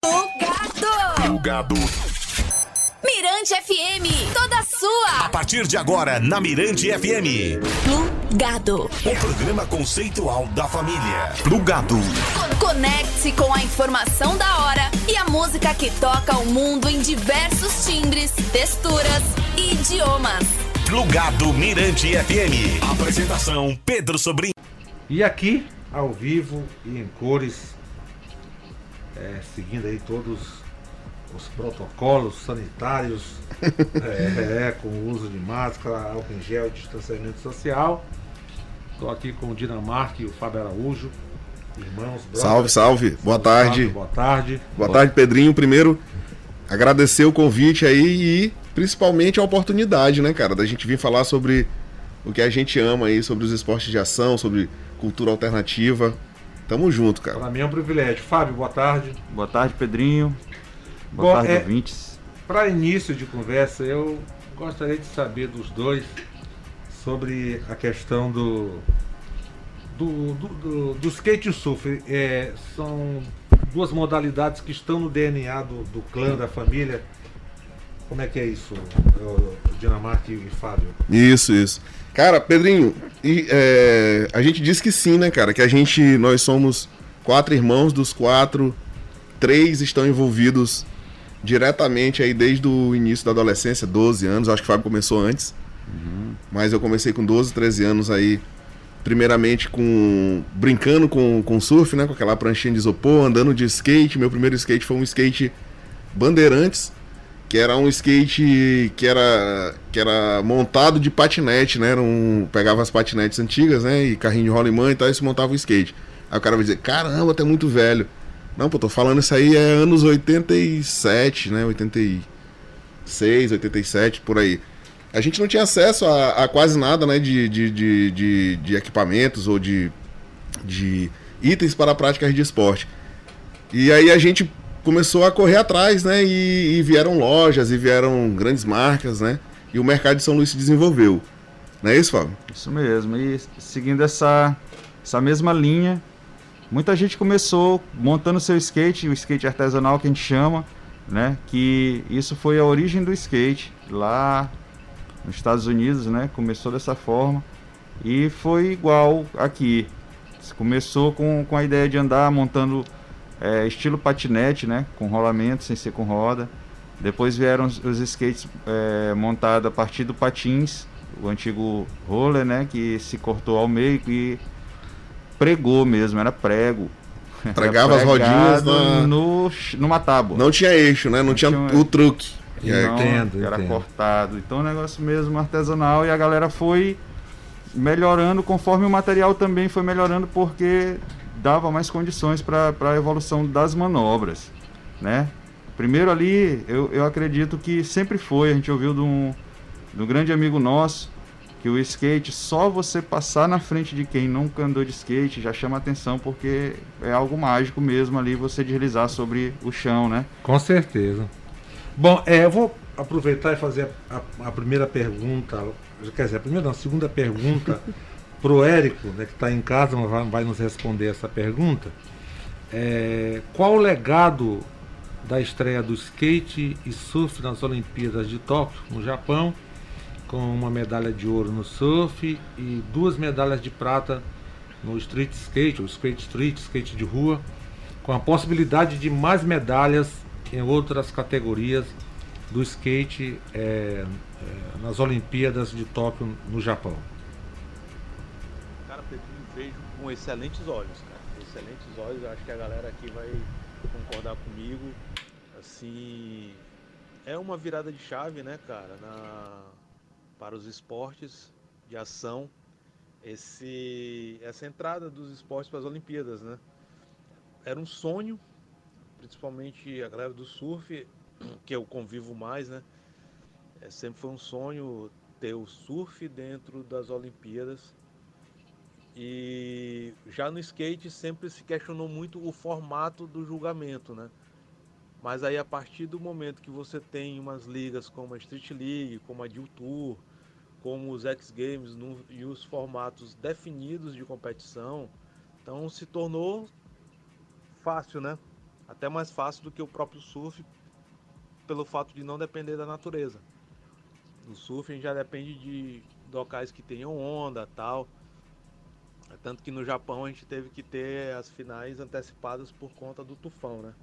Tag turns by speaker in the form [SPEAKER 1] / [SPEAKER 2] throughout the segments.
[SPEAKER 1] Plugado.
[SPEAKER 2] Plugado.
[SPEAKER 1] Mirante FM, toda sua.
[SPEAKER 2] A partir de agora, na Mirante FM.
[SPEAKER 1] Plugado.
[SPEAKER 2] O programa conceitual da família. Plugado.
[SPEAKER 1] Conecte-se com a informação da hora e a música que toca o mundo em diversos timbres, texturas e idiomas.
[SPEAKER 2] Plugado Mirante FM. Apresentação Pedro Sobrinho.
[SPEAKER 3] E aqui, ao vivo e em cores, é, seguindo aí todos os protocolos sanitários, é, é, com o uso de máscara, álcool em gel, distanciamento social. Estou aqui com o Dinamarca e o Fábio Araújo, irmãos. brothers.
[SPEAKER 4] Salve, salve. Boa tarde.
[SPEAKER 3] Boa tarde.
[SPEAKER 4] Boa tarde, Pedrinho. Primeiro, agradecer o convite aí e principalmente a oportunidade, né, cara, da gente vir falar sobre o que a gente ama aí, sobre os esportes de ação, sobre cultura alternativa. Tamo junto, cara.
[SPEAKER 3] Para mim é um privilégio. Fábio, boa tarde.
[SPEAKER 5] Boa tarde, Pedrinho. Boa
[SPEAKER 3] Bom,
[SPEAKER 5] tarde,
[SPEAKER 3] é-
[SPEAKER 5] ouvintes.
[SPEAKER 3] Para início de conversa, eu gostaria de saber dos dois sobre a questão do do, do, do, do skate e surf. É, são duas modalidades que estão no DNA do, do clã, da família. Como é que é isso, Dinamarca e Fábio?
[SPEAKER 4] Isso, isso. Cara, Pedrinho, e, é, a gente disse que sim, né, cara? Que a gente, nós somos quatro irmãos, dos quatro, três estão envolvidos diretamente aí desde o início da adolescência, 12 anos. Acho que o Fábio começou antes. Mas eu comecei com 12, 13 anos aí. Primeiramente com. brincando com, com surf, né? Com aquela pranchinha de isopor, andando de skate. Meu primeiro skate foi um skate Bandeirantes, que era um skate que era, que era montado de patinete, né? Era um, pegava as patinetes antigas, né? E carrinho de rolimã e tal, e se montava o skate. Aí o cara vai dizer, caramba, tu é muito velho. Não, pô, tô falando isso aí é anos 87, né? 86, 87, por aí. A gente não tinha acesso a, a quase nada, né? De, de, de, de, de equipamentos ou de, de itens para práticas de esporte. E aí a gente começou a correr atrás, né? E, e vieram lojas, e vieram grandes marcas, né? E o mercado de São Luís se desenvolveu. Não é isso, Fábio?
[SPEAKER 5] Isso mesmo. E seguindo essa, essa mesma linha, muita gente começou montando seu skate, o skate artesanal que a gente chama, né? Que isso foi a origem do skate lá nos Estados Unidos, né? Começou dessa forma e foi igual aqui. Começou com, com a ideia de andar montando é, estilo patinete, né? Com rolamento, sem ser com roda. Depois vieram os, os skates é, montados a partir do patins, o antigo roller, né? Que se cortou ao meio e pregou mesmo, era prego. Era
[SPEAKER 4] Pregava as rodinhas na-
[SPEAKER 5] no, numa tábua.
[SPEAKER 4] Não tinha eixo, né? Não,
[SPEAKER 5] Não
[SPEAKER 4] tinha
[SPEAKER 5] tinha-
[SPEAKER 4] o truque. E
[SPEAKER 5] Não,
[SPEAKER 3] Entendo,
[SPEAKER 5] era
[SPEAKER 3] entendo.
[SPEAKER 5] cortado. Então, o negócio mesmo artesanal e a galera foi melhorando conforme o material também foi melhorando porque dava mais condições para a evolução das manobras, né? Primeiro ali, eu, eu acredito que sempre foi, a gente ouviu de um, de um grande amigo nosso, que o skate, só você passar na frente de quem nunca andou de skate já chama atenção, porque é algo mágico mesmo ali você deslizar sobre o chão, né?
[SPEAKER 3] Com certeza. Bom, é, eu vou aproveitar e fazer a, a primeira pergunta, quer dizer, a primeira não, a segunda pergunta pro Érico, né, que está em casa, vai, vai nos responder essa pergunta. É, qual o legado da estreia do skate e surf nas Olimpíadas de Tóquio, no Japão, com uma medalha de ouro no surf e duas medalhas de prata no street skate, ou skate street, skate de rua, com a possibilidade de mais medalhas em outras categorias do skate é, é, nas Olimpíadas de Tóquio, no Japão.
[SPEAKER 6] Vejo com excelentes olhos, cara. Excelentes olhos, eu acho que a galera aqui vai concordar comigo. Assim, é uma virada de chave, né, cara, na, para os esportes de ação. Esse, essa entrada dos esportes para as Olimpíadas, né? Era um sonho, principalmente a galera do surf, que eu convivo mais, né? É, sempre foi um sonho ter o surf dentro das Olimpíadas. E já no skate sempre se questionou muito o formato do julgamento, né? Mas aí a partir do momento que você tem umas ligas como a Street League, como a Deal Tour, como os X Games no- e os formatos definidos de competição, então se tornou fácil, né? até mais fácil do que o próprio surf, pelo fato de não depender da natureza. No surf a gente já depende de locais que tenham onda tal. Tanto que no Japão a gente teve que ter as finais antecipadas por conta do tufão, né?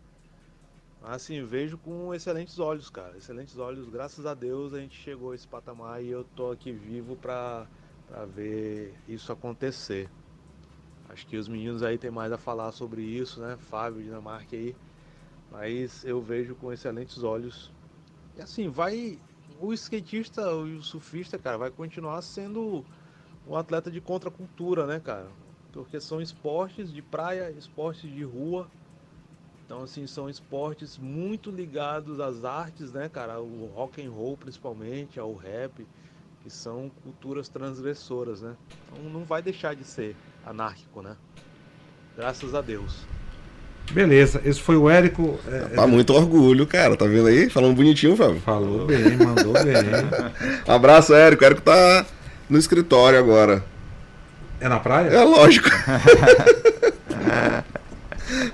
[SPEAKER 6] Assim, vejo com excelentes olhos, cara. Excelentes olhos, graças a Deus a gente chegou a esse patamar e eu tô aqui vivo pra, pra ver isso acontecer. Acho que os meninos aí tem mais a falar sobre isso, né? Fábio, Dinamarca aí. Mas eu vejo com excelentes olhos. E assim, vai. O skatista e o surfista, cara, vai continuar sendo um atleta de contracultura, né, cara? Porque são esportes de praia, esportes de rua. Então, assim, são esportes muito ligados às artes, né, cara? O rock and roll, principalmente, ao rap, que são culturas transgressoras, né? Então, não vai deixar de ser anárquico, né? Graças a Deus.
[SPEAKER 3] Beleza, esse foi o Érico. É,
[SPEAKER 4] Tá muito orgulho, cara. Tá vendo aí? Falando bonitinho, Fábio.
[SPEAKER 3] Falou bem, mandou bem.
[SPEAKER 4] Abraço, Érico. Érico tá no escritório agora.
[SPEAKER 3] É na praia?
[SPEAKER 4] É lógico.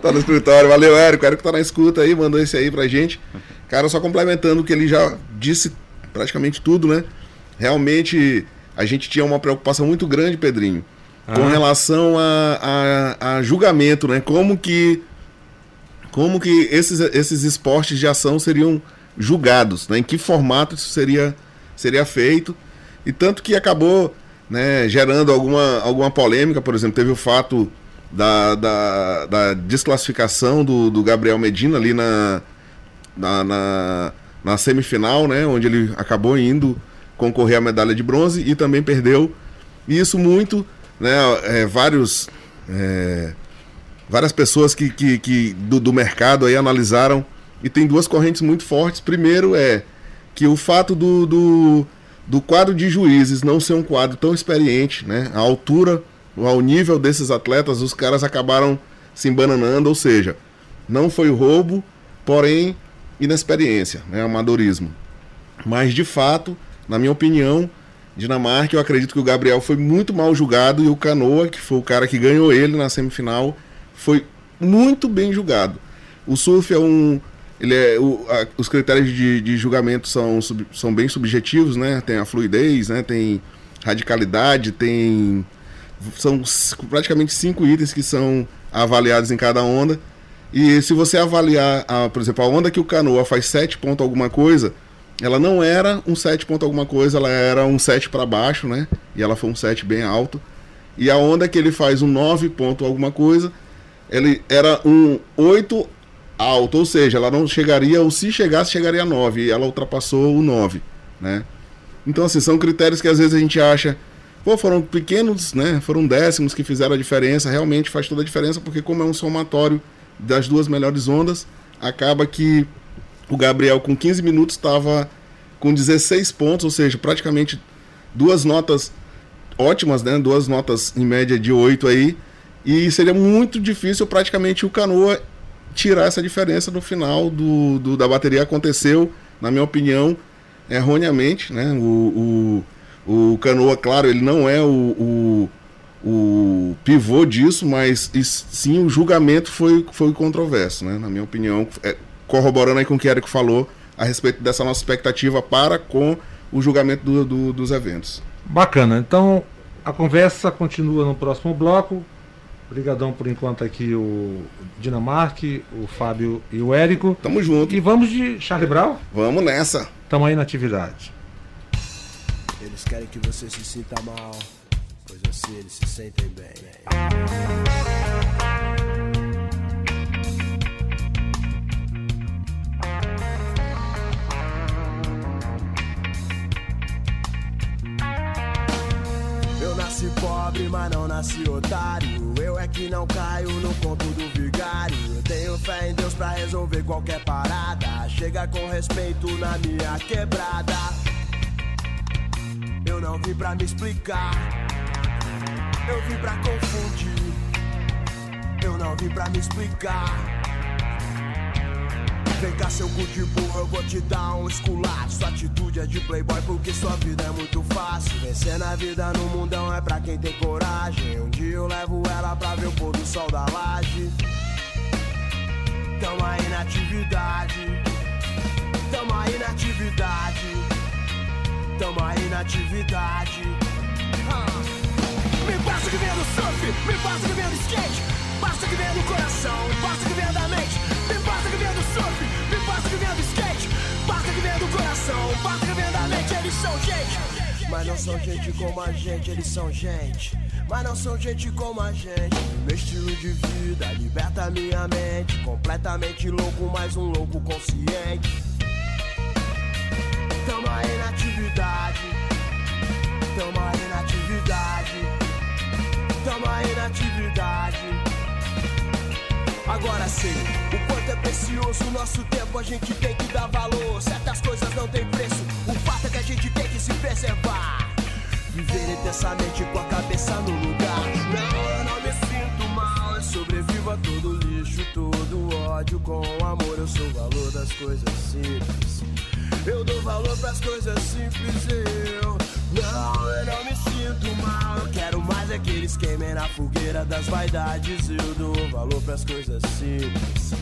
[SPEAKER 4] tá no escritório. Valeu, Érico. Érico tá na escuta aí, mandou esse aí pra gente. Cara, só complementando o que ele já disse praticamente tudo, né? Realmente a gente tinha uma preocupação muito grande, Pedrinho, com
[SPEAKER 3] Ah.
[SPEAKER 4] relação a, a, a julgamento, né? Como que como que esses, esses esportes de ação seriam julgados, né? Em que formato isso seria, seria feito. E tanto que acabou né, gerando alguma, alguma polêmica, por exemplo, teve o fato da, da, da desclassificação do, do Gabriel Medina ali na, na, na, na semifinal, né? Onde ele acabou indo concorrer à medalha de bronze e também perdeu. E isso muito, né? é, vários. é, várias pessoas que, que, que do, do mercado aí analisaram e tem duas correntes muito fortes. Primeiro é que o fato do, do, do quadro de juízes não ser um quadro tão experiente, né? A altura, ao nível desses atletas, os caras acabaram se embananando, ou seja, não foi roubo, porém inexperiência, né? Amadorismo. Mas de fato, na minha opinião, Dinamarca, eu acredito que o Gabriel foi muito mal julgado e o Canoa, que foi o cara que ganhou ele na semifinal, foi muito bem julgado. O surf é um. Ele é, o- a- os critérios de, de julgamento são, sub- são bem subjetivos, né? Tem a fluidez, né? tem radicalidade, tem. São praticamente cinco itens que são avaliados em cada onda. E se você avaliar, a, por exemplo, a onda que o canoa faz 7 ponto alguma coisa, ela não era um 7 ponto alguma coisa, ela era um 7 para baixo, né? E ela foi um 7 bem alto. E a onda que ele faz um 9 ponto alguma coisa, ele era um 8 alto, ou seja, ela não chegaria, ou se chegasse, chegaria a 9, e ela ultrapassou o 9, né? Então, assim, são critérios que às vezes a gente acha, pô, foram pequenos, né? Foram décimos que fizeram a diferença, realmente faz toda a diferença, porque como é um somatório das duas melhores ondas, acaba que o Gabriel com 15 minutos estava com 16 pontos, ou seja, praticamente duas notas ótimas, né? Duas notas em média de 8 aí. E seria muito difícil praticamente o Canoa tirar essa diferença no final do, do- da bateria. Aconteceu, na minha opinião, erroneamente, né? O, o, o Canoa, claro, ele não é o, o, o pivô disso, mas is- sim o julgamento foi, foi controverso, né? Na minha opinião, é, corroborando aí com o que o Érico falou a respeito dessa nossa expectativa para com o julgamento do- do- dos eventos.
[SPEAKER 3] Bacana. Então a conversa continua no próximo bloco. Obrigadão por enquanto aqui o Dinamarque, o Fábio e o Érico.
[SPEAKER 4] Tamo junto.
[SPEAKER 3] E vamos de Charlie Brown?
[SPEAKER 4] Vamos nessa.
[SPEAKER 3] Estamos aí na atividade.
[SPEAKER 7] Eles querem que você se sinta mal, pois assim eles se sentem bem. Eu nasci pobre, mas não nasci otário. Eu é que não caio no conto do vigário. Tenho fé em Deus pra resolver qualquer parada. Chega com respeito na minha quebrada. Eu não vim pra me explicar. Eu vim pra confundir. Eu não vim pra me explicar. Vem cá, seu cu de burro, eu vou te dar um esculacho. Sua atitude é de playboy porque sua vida é muito fácil. Vencer na vida no mundão é pra quem tem coragem. Um dia eu levo ela pra ver o pôr do sol da laje. Tamo aí na atividade. Tamo aí na atividade. Tamo aí na atividade. Me passa que vem do surf, me passa que vem do skate. Passa que vem do coração, passa que vem da mente. Me passa que vem do surf, me passa que vem do skate. Passa que vem do coração, passa que vem da mente. Eles são gente, mas não são gente como a gente. Eles são gente, mas não são gente como a gente. Meu estilo de vida liberta minha mente. Completamente louco, mas um louco consciente. Tamo aí na atividade. Tamo aí na atividade. Tamo aí na atividade. Agora sei o quanto é precioso o nosso tempo, a gente tem que dar valor. Certas coisas não tem preço, o fato é que a gente tem que se preservar. Viver intensamente com a cabeça no lugar. Não, não me sinto mal, eu sobrevivo a todo lixo, todo ódio com amor. Eu sou o valor das coisas simples. Eu dou valor pras coisas simples, eu. Não, eu não me sinto mal. Eu quero mais aqueles queimem na fogueira das vaidades. Eu dou valor pras coisas simples.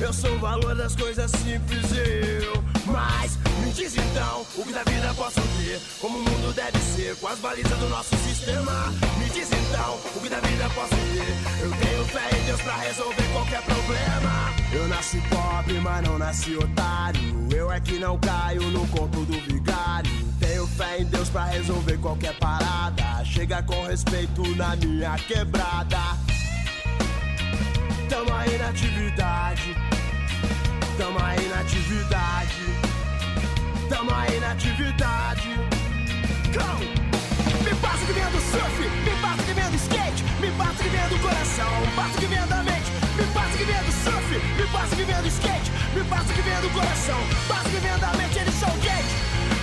[SPEAKER 7] Eu sou o valor das coisas simples, eu. Mas diz então o que da vida posso ter, como o mundo deve ser, com as balizas do nosso sistema. Me diz então o que da vida posso ter. Eu tenho fé em Deus pra resolver qualquer problema. Eu nasci pobre, mas não nasci otário. Eu é que não caio no conto do vigário. Tenho fé em Deus pra resolver qualquer parada. Chega com respeito na minha quebrada. Tamo aí na atividade. Tamo aí na atividade. Tamo aí na atividade. Me passa que vem do surf, me passa que vem do skate, me passa que vem do coração, passa que vem da mente, me passa que vem do surf, me passa que vem do skate, me passa que vem do coração, passa que vem da mente, eles são gente.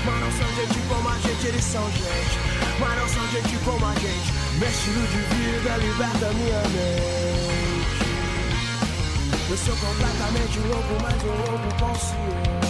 [SPEAKER 7] Mas não são gente como a gente, eles são gente. Mas não são gente como a gente. Meu estilo de vida liberta minha mente. Eu sou completamente louco, mas um louco consciente.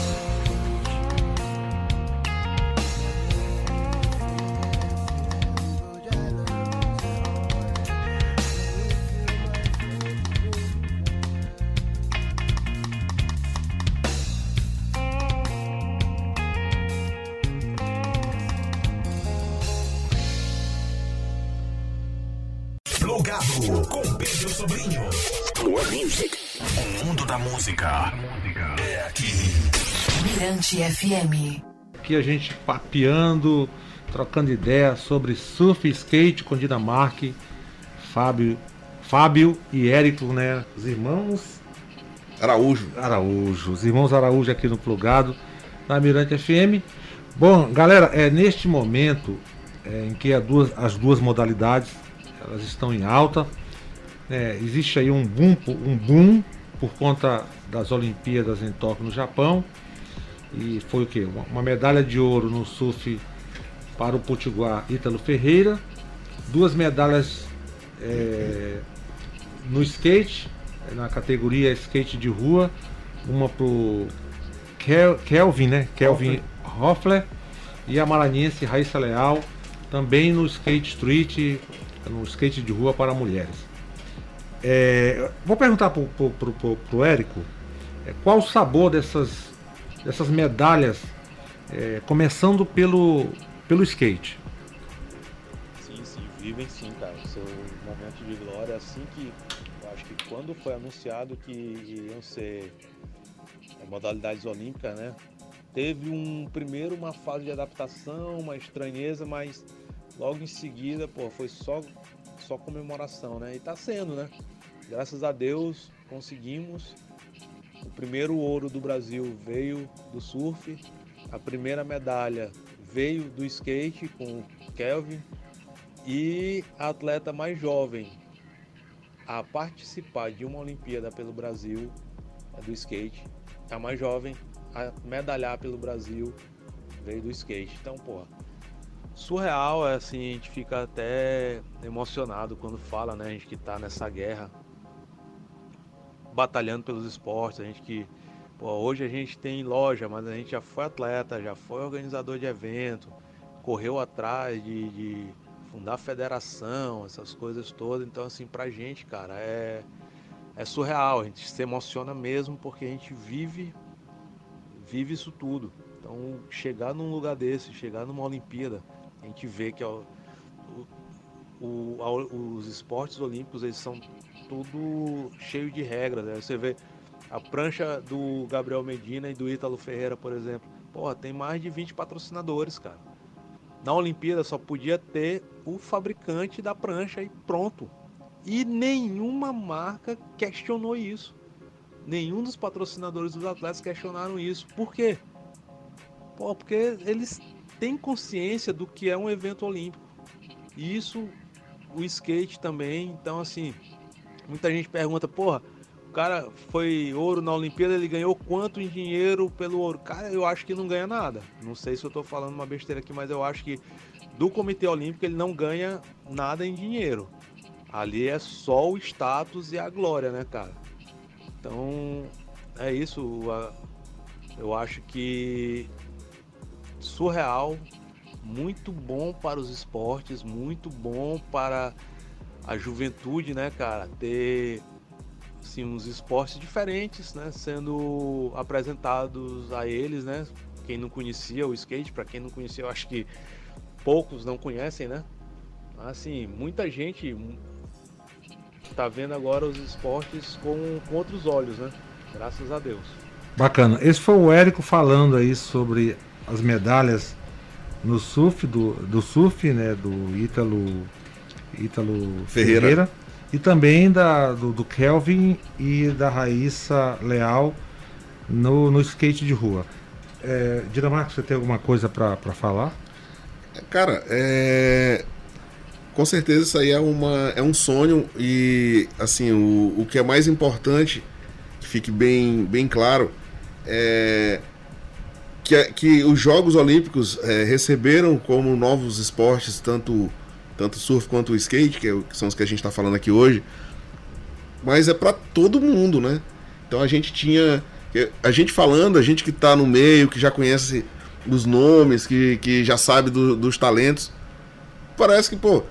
[SPEAKER 1] Mirante FM.
[SPEAKER 3] Aqui a gente papeando, trocando ideias sobre surf e skate com Dinamarque, Fábio, Fábio e Érico, né? Os irmãos
[SPEAKER 4] Araújo.
[SPEAKER 3] Araújo, os irmãos Araújo aqui no Plugado, na Mirante FM. Bom, galera, é neste momento é, em que as duas, as duas modalidades elas estão em alta. né, existe aí um boom, um boom por conta das Olimpíadas em Tóquio, no Japão. E foi o quê? Uma, uma medalha de ouro no surf para o potiguar Ítalo Ferreira, duas medalhas é, no skate, na categoria skate de rua, uma pro Kel- Kelvin, né? Kelvin Hoffler e a maranhense Raíssa Leal, também no skate street, no skate de rua para mulheres. É, vou perguntar pro, pro, pro- pro Érico é, qual o sabor dessas, dessas medalhas, é, começando pelo, pelo skate.
[SPEAKER 6] Sim, sim, vivem sim, cara. Seu momento de glória, assim que. Eu acho que quando foi anunciado que iriam ser modalidades olímpicas, né? Teve um primeiro uma fase de adaptação, uma estranheza, mas logo em seguida, pô, foi só, só comemoração, né? E tá sendo, né? Graças a Deus conseguimos. O primeiro ouro do Brasil veio do surf, a primeira medalha veio do skate com o Kelvin e a atleta mais jovem a participar de uma Olimpíada pelo Brasil do skate. A mais jovem a medalhar pelo Brasil veio do skate. Então, porra, surreal, é assim, a gente fica até emocionado quando fala, né? A gente que tá nessa guerra batalhando pelos esportes, a gente que pô, hoje a gente tem loja, mas a gente já foi atleta, já foi organizador de evento, correu atrás de, de fundar federação, essas coisas todas. Então, assim, pra gente, cara, é, é surreal, a gente se emociona mesmo porque a gente vive vive isso tudo. Então, chegar num lugar desse, chegar numa Olimpíada, a gente vê que ó, o, o, os esportes olímpicos eles são tudo cheio de regras. Né? Você vê a prancha do Gabriel Medina e do Ítalo Ferreira, por exemplo. Porra, tem mais de 20 patrocinadores, cara. Na Olimpíada só podia ter o fabricante da prancha e pronto. E nenhuma marca questionou isso. Nenhum dos patrocinadores dos atletas questionaram isso. Por quê? Pô, porque eles têm consciência do que é um evento olímpico. E isso, o skate também. Então, assim, muita gente pergunta, porra, o cara foi ouro na Olimpíada, ele ganhou quanto em dinheiro pelo ouro? Cara, eu acho que não ganha nada. Não sei se eu tô falando uma besteira aqui, mas eu acho que do Comitê Olímpico ele não ganha nada em dinheiro. Ali é só o status e a glória, né, cara? Então, é isso. Eu acho que surreal, muito bom para os esportes, muito bom para a juventude, né, cara? Ter assim, uns esportes diferentes, né, sendo apresentados a eles, né? Quem não conhecia o skate, para quem não conhecia, eu acho que poucos não conhecem, né? Assim, muita gente está vendo agora os esportes com, com outros olhos, né? Graças a Deus.
[SPEAKER 3] Bacana. Esse foi o Érico falando aí sobre as medalhas no surf, do, do surf, né? Do Ítalo, Ítalo Ferreira. Ferreira. E também da, do, do, Kelvin e da Raíssa Leal no, no skate de rua. É, Dinamarca, você tem alguma coisa para falar?
[SPEAKER 4] Cara, é, com certeza isso aí é, uma, é um sonho e assim o, o que é mais importante que fique bem, bem claro é que, que os Jogos Olímpicos é, receberam como novos esportes tanto tanto surf quanto o skate que, é, que são os que a gente está falando aqui hoje mas é para todo mundo né então a gente tinha a gente falando a gente que está no meio que já conhece os nomes que, que já sabe do, dos talentos parece que pô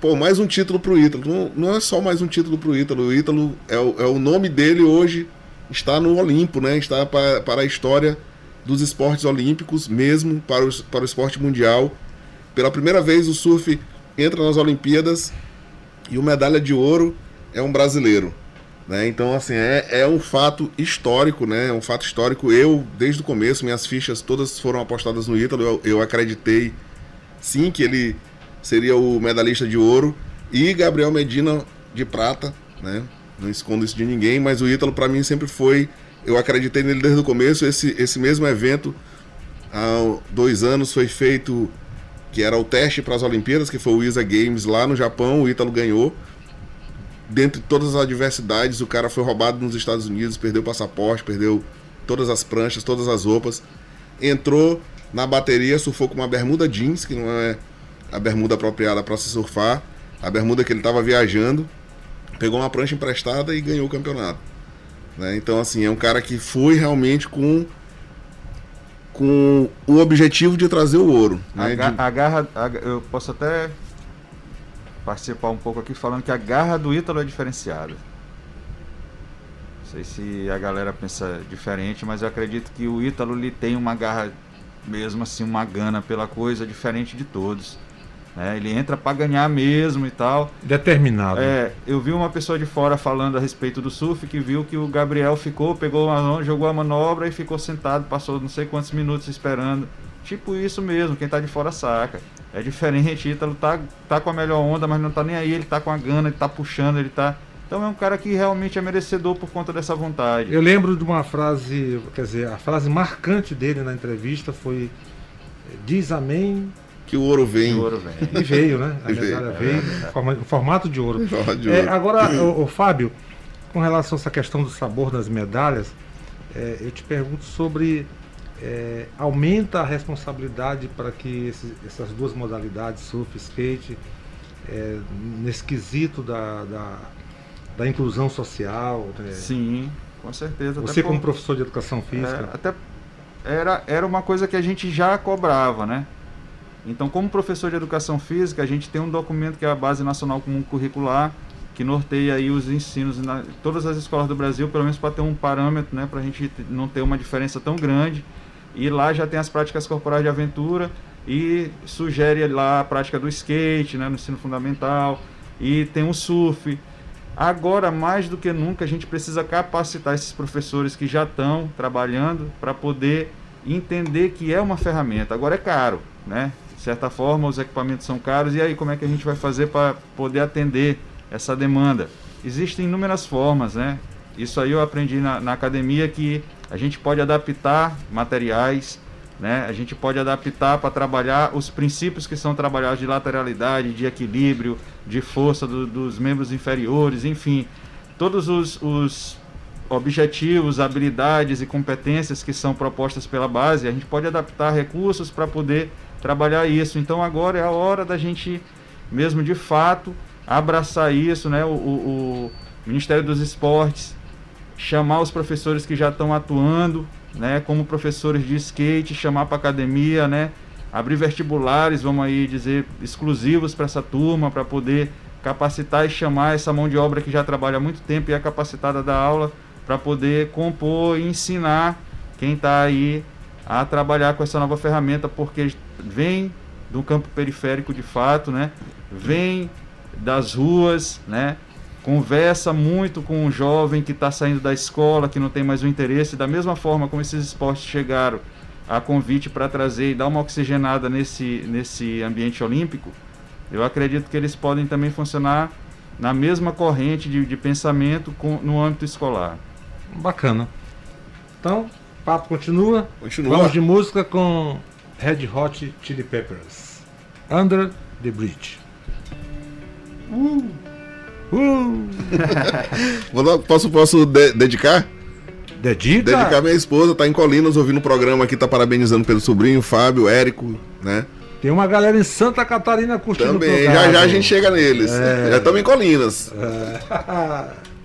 [SPEAKER 4] pô, mais um título pro Ítalo. Não, não é só mais um título pro Ítalo. O Ítalo é o, é o nome dele hoje, está no Olimpo, né? Está para, para a história dos esportes olímpicos, mesmo para o, para o esporte mundial. Pela primeira vez o surf entra nas Olimpíadas e o medalha de ouro é um brasileiro. Né? Então, assim, é, é um fato histórico, né? É um fato histórico. Eu, desde o começo, minhas fichas todas foram apostadas no Ítalo. Eu, eu acreditei, sim, que ele seria o medalhista de ouro, e Gabriel Medina de prata, né? Não escondo isso de ninguém, mas o Ítalo para mim sempre foi, eu acreditei nele desde o começo, esse, esse mesmo evento há dois anos foi feito que era o teste para as Olimpíadas, que foi o ISA Games lá no Japão, o Ítalo ganhou. Dentre todas as adversidades, o cara foi roubado nos Estados Unidos, perdeu o passaporte, perdeu todas as pranchas, todas as roupas. Entrou na bateria, surfou com uma bermuda jeans, que não é a bermuda apropriada para se surfar, a bermuda que ele estava viajando, pegou uma prancha emprestada e ganhou o campeonato. Né? Então, assim, é um cara que foi realmente com com o objetivo de trazer o ouro.
[SPEAKER 5] Né? A, garra, a, eu posso até participar um pouco aqui falando que a garra do Ítalo é diferenciada. Não sei se a galera pensa diferente, mas eu acredito que o Ítalo ele tem uma garra mesmo assim, uma gana pela coisa diferente de todos. Né? Ele entra para ganhar mesmo e tal.
[SPEAKER 3] Determinado.
[SPEAKER 5] É, eu vi uma pessoa de fora falando a respeito do surf que viu que o Gabriel ficou, pegou uma, jogou a manobra e ficou sentado, passou não sei quantos minutos esperando. Tipo isso mesmo, quem tá de fora saca. É diferente, Ítalo tá, tá com a melhor onda, mas não tá nem aí, ele tá com a gana, ele tá puxando, ele tá. Então é um cara que realmente é merecedor por conta dessa vontade.
[SPEAKER 3] Eu lembro de uma frase, quer dizer, a frase marcante dele na entrevista foi: Diz amém
[SPEAKER 4] que o ouro vem.
[SPEAKER 3] O ouro vem. E veio, né? A medalha veio, em formato de ouro. De é, agora, o, o, Fábio, com relação a essa questão do sabor das medalhas, é, eu te pergunto sobre é, aumenta a responsabilidade para que esse, essas duas modalidades, surf e skate, é, nesse quesito da, da, da inclusão social?
[SPEAKER 5] Né? Sim, com certeza.
[SPEAKER 3] Você como por... professor de educação física?
[SPEAKER 5] É, até era, era uma coisa que a gente já cobrava, né? Então, como professor de educação física, a gente tem um documento que é a Base Nacional Comum Curricular, que norteia aí os ensinos em todas as escolas do Brasil, pelo menos para ter um parâmetro, né, para a gente não ter uma diferença tão grande. E lá já tem as práticas corporais de aventura e sugere lá a prática do skate, né, no ensino fundamental, e tem o surf. Agora, mais do que nunca, a gente precisa capacitar esses professores que já estão trabalhando para poder entender que é uma ferramenta. Agora é caro, né? De certa forma, os equipamentos são caros. E aí, como é que a gente vai fazer para poder atender essa demanda? Existem inúmeras formas, né? Isso aí eu aprendi na, na academia que a gente pode adaptar materiais, né? A gente pode adaptar para trabalhar os princípios que são trabalhados de lateralidade, de equilíbrio, de força do, dos membros inferiores, enfim, todos os, os, objetivos, habilidades e competências que são propostas pela base, a gente pode adaptar recursos para poder trabalhar isso. Então agora é a hora da gente mesmo de fato abraçar isso, né? o, o, o Ministério dos Esportes chamar os professores que já estão atuando, né, como professores de skate, chamar para academia, né, abrir vestibulares, vamos aí dizer, exclusivos para essa turma, para poder capacitar e chamar essa mão de obra que já trabalha há muito tempo e é capacitada da aula para poder compor e ensinar quem está aí a trabalhar com essa nova ferramenta, porque vem do campo periférico de fato, né? Vem das ruas, né? conversa muito com um jovem que está saindo da escola, que não tem mais o interesse, da mesma forma como esses esportes chegaram a convite para trazer e dar uma oxigenada nesse, nesse ambiente olímpico, eu acredito que eles podem também funcionar na mesma corrente de, de pensamento com, no âmbito escolar.
[SPEAKER 3] Bacana. Então, o papo continua.
[SPEAKER 8] Continua.
[SPEAKER 3] Vamos de música com Red Hot Chili Peppers. Under the Bridge.
[SPEAKER 8] Uh. Uh. posso posso de dedicar?
[SPEAKER 3] Dedica?
[SPEAKER 8] Dedicar minha esposa, tá em Colinas ouvindo o programa aqui, tá parabenizando pelo sobrinho, Fábio, Érico, né?
[SPEAKER 3] Tem uma galera em Santa Catarina curtindo
[SPEAKER 8] Também, já já a gente chega neles. É. Já estamos em Colinas. É.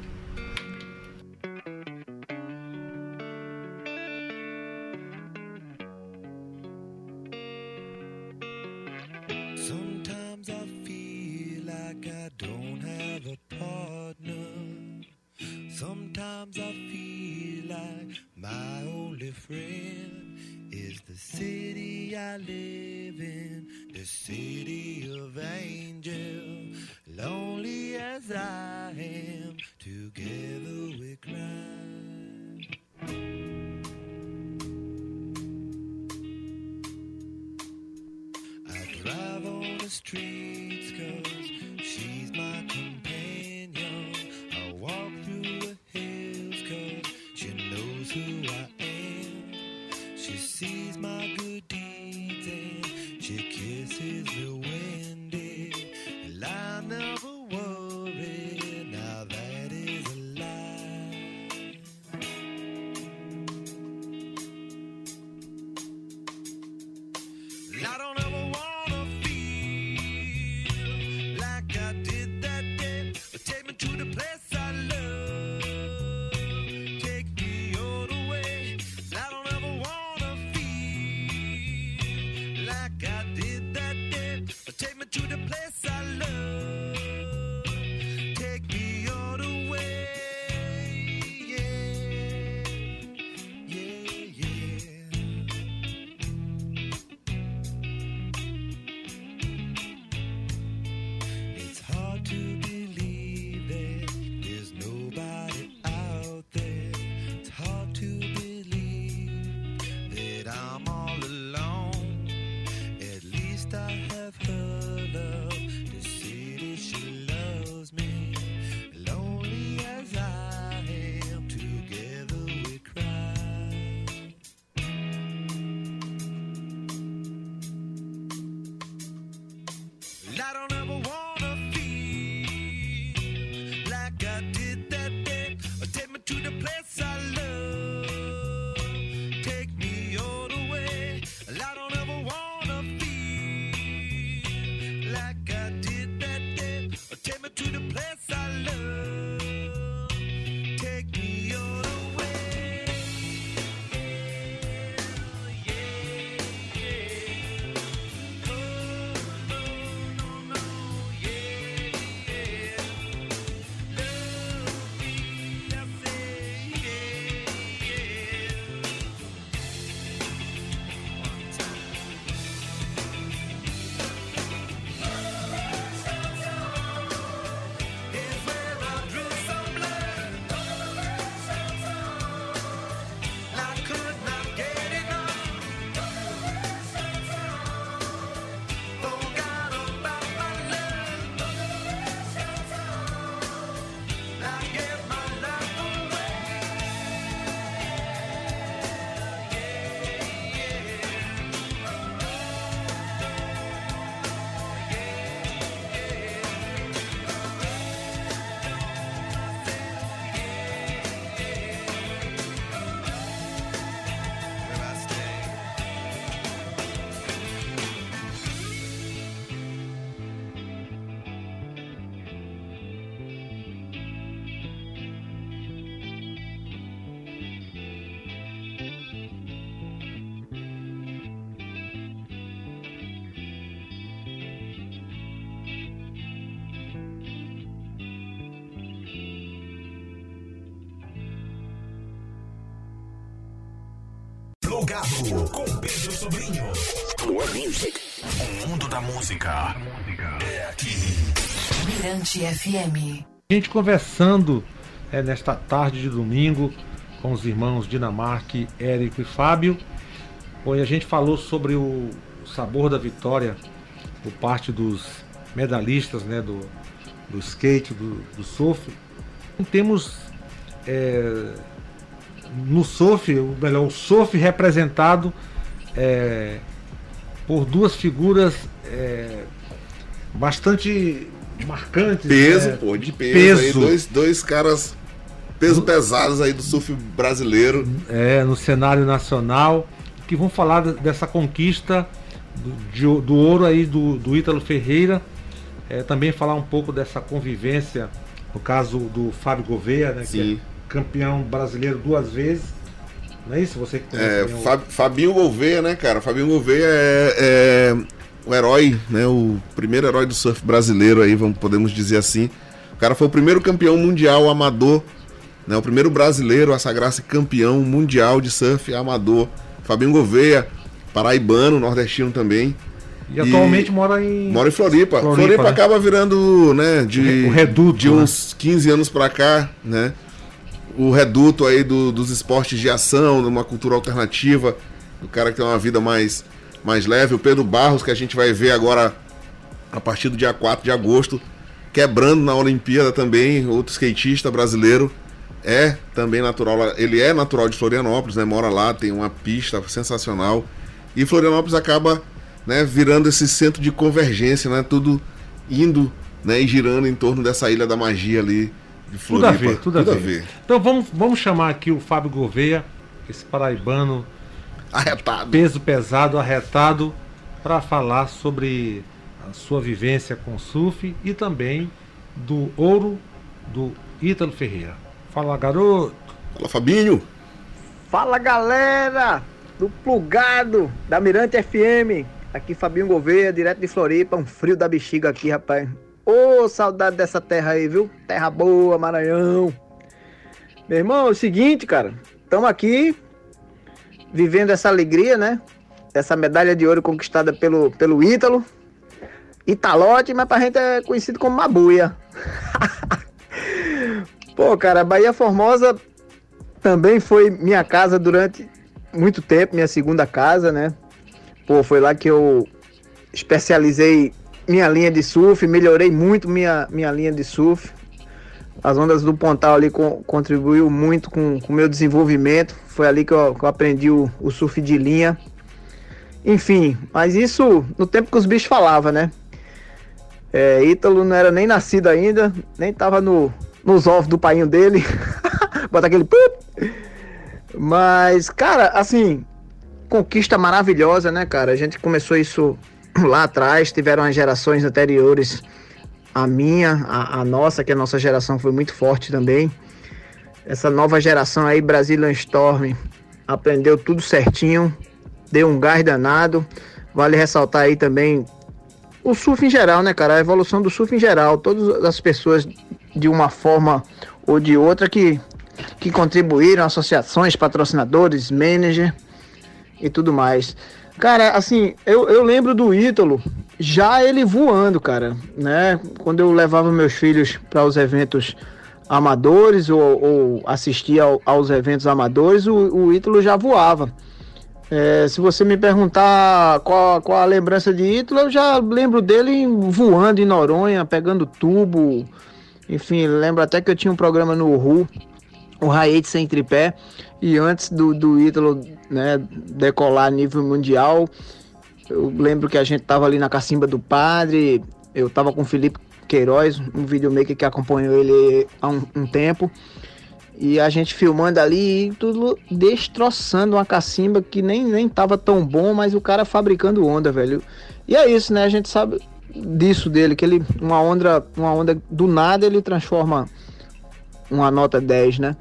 [SPEAKER 2] Plugado com Pedro Sobrinho. Plug Music. O mundo da música é aqui.
[SPEAKER 1] Mirante FM.
[SPEAKER 3] A gente conversando é, nesta tarde de domingo com os irmãos Dinamarque, Érico e Fábio. Bom, e a gente falou sobre o sabor da vitória por parte dos medalhistas né, do, do skate, do, do surf. Temos é, no surf, ou melhor, o surf representado é, por duas figuras é, bastante marcantes.
[SPEAKER 4] Peso,
[SPEAKER 3] né?
[SPEAKER 4] pô, de peso.
[SPEAKER 3] peso.
[SPEAKER 4] Aí, dois, dois caras peso pesados aí do surf brasileiro.
[SPEAKER 3] é, no cenário nacional, que vão falar de- dessa conquista do, de- do ouro aí do, do Ítalo Ferreira, é, também falar um pouco dessa convivência, no caso do Fábio Gouveia, né, que
[SPEAKER 4] Sim.
[SPEAKER 3] é campeão brasileiro duas vezes. Não é isso? Você que
[SPEAKER 4] É, Fab- Fabinho Gouveia, né, cara? Fabinho Gouveia é, é o herói, né? O primeiro herói do surf brasileiro aí, vamos, podemos dizer assim. O cara foi o primeiro campeão mundial amador, né? O primeiro brasileiro a sagrar-se campeão mundial de surf amador. Fabinho Gouveia, paraibano, nordestino também.
[SPEAKER 3] E atualmente mora em.
[SPEAKER 4] Mora em Floripa.
[SPEAKER 3] Floripa,
[SPEAKER 4] Floripa,
[SPEAKER 3] né?
[SPEAKER 4] acaba virando, né, de,
[SPEAKER 3] O reduto,
[SPEAKER 4] de
[SPEAKER 3] né?
[SPEAKER 4] uns 15 anos pra cá, né? O reduto aí do- dos esportes de ação, de uma cultura alternativa, do cara que tem uma vida mais, mais leve. O Pedro Barros, que a gente vai ver agora a partir do dia 4 de agosto, quebrando na Olimpíada também, outro skatista brasileiro. É também natural, ele é natural de Florianópolis, né? Mora lá, tem uma pista sensacional. E Florianópolis acaba né, virando esse centro de convergência, né? Tudo indo né, e girando em torno dessa ilha da magia ali de
[SPEAKER 3] Tudo
[SPEAKER 4] Floripa.
[SPEAKER 3] a ver, tudo, a, ver. Então vamos, vamos chamar aqui o Fábio Gouveia, esse paraibano
[SPEAKER 4] Arretado.
[SPEAKER 3] peso pesado, arretado, para falar sobre a sua vivência com o surf e também do ouro do Ítalo Ferreira. Fala, garoto!
[SPEAKER 4] Fala, Fabinho.
[SPEAKER 9] Fala galera do Plugado da Mirante FM. Aqui Fabinho Gouveia, direto de Floripa. Um frio da bexiga aqui, rapaz. Ô, saudade dessa terra aí, viu? Terra boa, Maranhão. Meu irmão, é o seguinte, cara. Estamos aqui vivendo essa alegria, né? Essa medalha de ouro conquistada pelo, pelo Ítalo. Italote, mas pra gente é conhecido como Mabuia. Pô, cara, Bahia Formosa também foi minha casa durante muito tempo, minha segunda casa, né? Pô, foi lá que eu especializei minha linha de surf, melhorei muito minha, minha linha de surf. As ondas do Pontal ali co- contribuiu muito com o meu desenvolvimento. Foi ali que eu, que eu aprendi o, o surf de linha. Enfim, mas isso no tempo que os bichos falavam, né? É, Ítalo não era nem nascido ainda, nem tava no, nos ovos do painho dele. Bota aquele. Mas, cara, assim, conquista maravilhosa, né, cara? A gente começou isso lá atrás, tiveram as gerações anteriores à minha, a, a nossa, que a nossa geração foi muito forte também. Essa nova geração aí, Brazilian Storm, aprendeu tudo certinho, deu um gás danado. Vale ressaltar aí também o surf em geral, né, cara? A evolução do surf em geral. Todas as pessoas, de uma forma ou de outra, que, que contribuíram, associações, patrocinadores, manager e tudo mais. Cara, assim, eu, eu lembro do Ítalo, já ele voando, cara, né? Quando eu levava meus filhos para os eventos amadores ou, ou assistia ao- aos eventos amadores, o, o Ítalo já voava. É, se você me perguntar qual, qual a lembrança de Ítalo, eu já lembro dele voando em Noronha, pegando tubo. Enfim, lembro até que eu tinha um programa no RU, o Raete Sem Tripé. E antes do, do Ítalo né, decolar a nível mundial, eu lembro que a gente tava ali na Cacimba do Padre, eu tava com o Felipe Queiroz, um videomaker que acompanhou ele há um, um tempo. E a gente filmando ali e tudo destroçando uma cacimba que nem, nem tava tão bom, mas o cara fabricando onda, velho. E é isso, né? A gente sabe disso dele, que ele, uma onda, uma onda do nada ele transforma uma nota 10, né?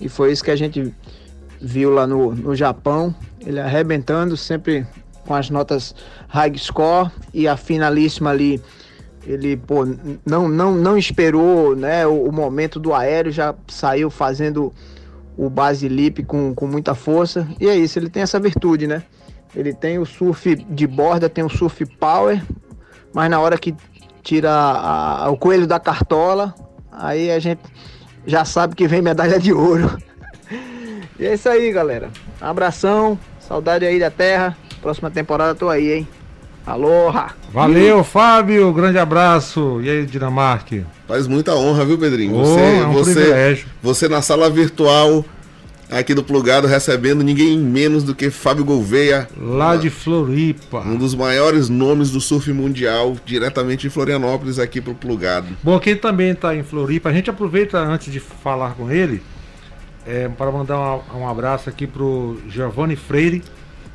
[SPEAKER 9] E foi isso que a gente viu lá no, no Japão, ele arrebentando sempre com as notas high score e a finalíssima ali ele pô, não, não, não esperou né, o, o momento do aéreo, já saiu fazendo o base lip com, com muita força. E é isso, ele tem essa virtude, né? Ele tem o surf de borda, tem o surf power, mas na hora que tira a, a, o coelho da cartola, aí a gente já sabe que vem medalha de ouro. E é isso aí, galera. Abração, saudade aí da terra. Próxima temporada tô aí, hein? Aloha!
[SPEAKER 3] Valeu, Fábio, grande abraço. E aí, Dinamarque?
[SPEAKER 4] Faz muita honra, viu, Pedrinho?
[SPEAKER 3] Oh,
[SPEAKER 4] você,
[SPEAKER 3] é um
[SPEAKER 4] você,
[SPEAKER 3] privilégio.
[SPEAKER 4] você na sala virtual aqui do Plugado recebendo ninguém menos do que Fábio Gouveia,
[SPEAKER 3] Lá de Floripa.
[SPEAKER 4] um dos maiores nomes do surf mundial, diretamente de Florianópolis aqui pro Plugado.
[SPEAKER 3] Bom, quem também está em Floripa, a gente aproveita antes de falar com ele é, para mandar um, um abraço aqui pro Giovanni Freire,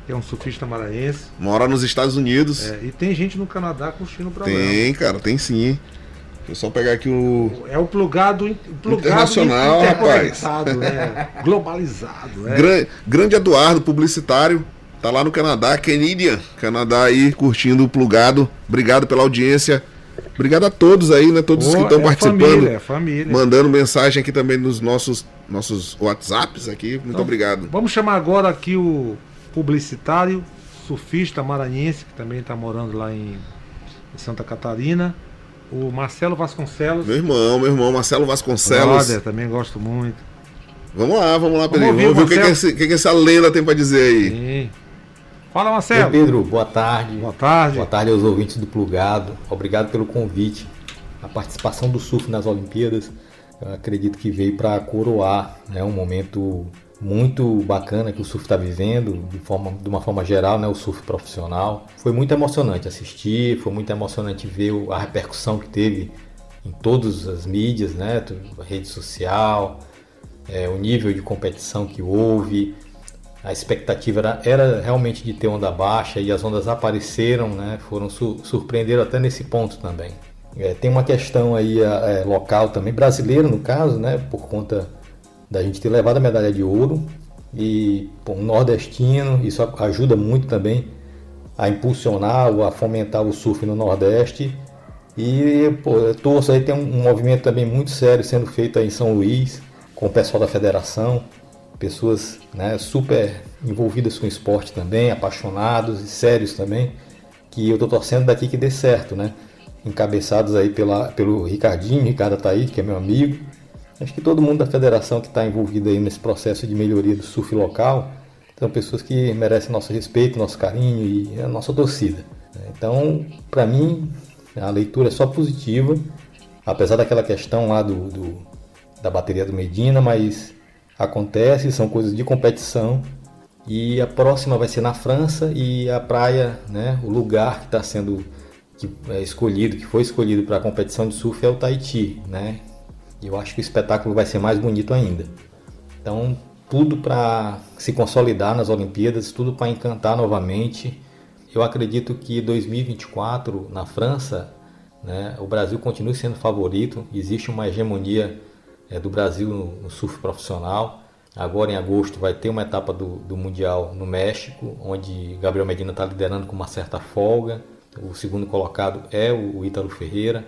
[SPEAKER 3] que é um surfista maranhense.
[SPEAKER 4] Mora nos Estados Unidos.
[SPEAKER 3] É, e tem gente no Canadá curtindo o programa.
[SPEAKER 4] tem, cara, tem sim. Deixa eu só pegar aqui o.
[SPEAKER 3] É o plugado, plugado
[SPEAKER 4] Internacional,
[SPEAKER 3] interconectado, né? globalizado.
[SPEAKER 4] Gran- grande Eduardo, publicitário, tá lá no Canadá, Canadian, Canadá aí curtindo o plugado. Obrigado pela audiência. Obrigado a todos aí, né? Todos
[SPEAKER 3] Pô,
[SPEAKER 4] que estão
[SPEAKER 3] é
[SPEAKER 4] participando.
[SPEAKER 3] Família, é família.
[SPEAKER 4] Mandando mensagem aqui também nos nossos, nossos WhatsApps aqui. Muito
[SPEAKER 3] Então,
[SPEAKER 4] obrigado.
[SPEAKER 3] Vamos chamar agora aqui o publicitário, surfista maranhense, que também está morando lá em, em Santa Catarina, o Marcelo Vasconcelos.
[SPEAKER 4] Meu irmão, meu irmão, Marcelo Vasconcelos.
[SPEAKER 3] Brother, também gosto muito.
[SPEAKER 4] Vamos lá, vamos lá, Pedrinho.
[SPEAKER 3] ouvir o
[SPEAKER 4] Vamos ver o que, que, esse- que, que essa lenda tem pra dizer aí.
[SPEAKER 3] Sim. Fala,
[SPEAKER 10] Oi,
[SPEAKER 3] Marcelo.
[SPEAKER 10] Pedro, boa tarde.
[SPEAKER 3] Boa tarde.
[SPEAKER 10] Boa tarde aos ouvintes do Plugado. Obrigado pelo convite. A participação do surf nas Olimpíadas, eu acredito que veio para coroar né, um momento muito bacana que o surf está vivendo, de, forma, de uma forma geral, né, o surf profissional. Foi muito emocionante assistir, foi muito emocionante ver a repercussão que teve em todas as mídias, né, rede social, é, o nível de competição que houve, a expectativa era, era realmente de ter onda baixa e as ondas apareceram, né? Foram su surpreenderam até nesse ponto também. É, tem uma questão aí é, local também, brasileira no caso, né? Por conta da gente ter levado a medalha de ouro e pô, nordestino, isso ajuda muito também a impulsionar a fomentar o surf no Nordeste. E pô, eu torço aí, tem um, um movimento também muito sério sendo feito aí em São Luís, com o pessoal da federação, pessoas né, super envolvidas com esporte também, apaixonados e sérios também, que eu tô torcendo daqui que dê certo, né? Encabeçados aí pela, pelo Ricardinho, Ricardo Ataíde, que é meu amigo. Acho que todo mundo da federação que está envolvido aí nesse processo de melhoria do surf local são pessoas que merecem nosso respeito, nosso carinho e a nossa torcida. né? Então, para mim, a leitura é só positiva, apesar daquela questão lá do, do- da bateria do Medina, mas acontece, são coisas de competição. E a próxima vai ser na França e a praia, né, o lugar que está sendo que é escolhido, que foi escolhido para a competição de surf é o Tahiti, né? Eu acho que o espetáculo vai ser mais bonito ainda. Então, tudo para se consolidar nas Olimpíadas, tudo para encantar novamente. Eu acredito que 2024 na França, né, o Brasil continue sendo favorito. Existe uma hegemonia eh, do Brasil no, no surf profissional. Agora em agosto vai ter uma etapa do, do Mundial no México, onde Gabriel Medina está liderando com uma certa folga. O segundo colocado é o, o Ítalo Ferreira.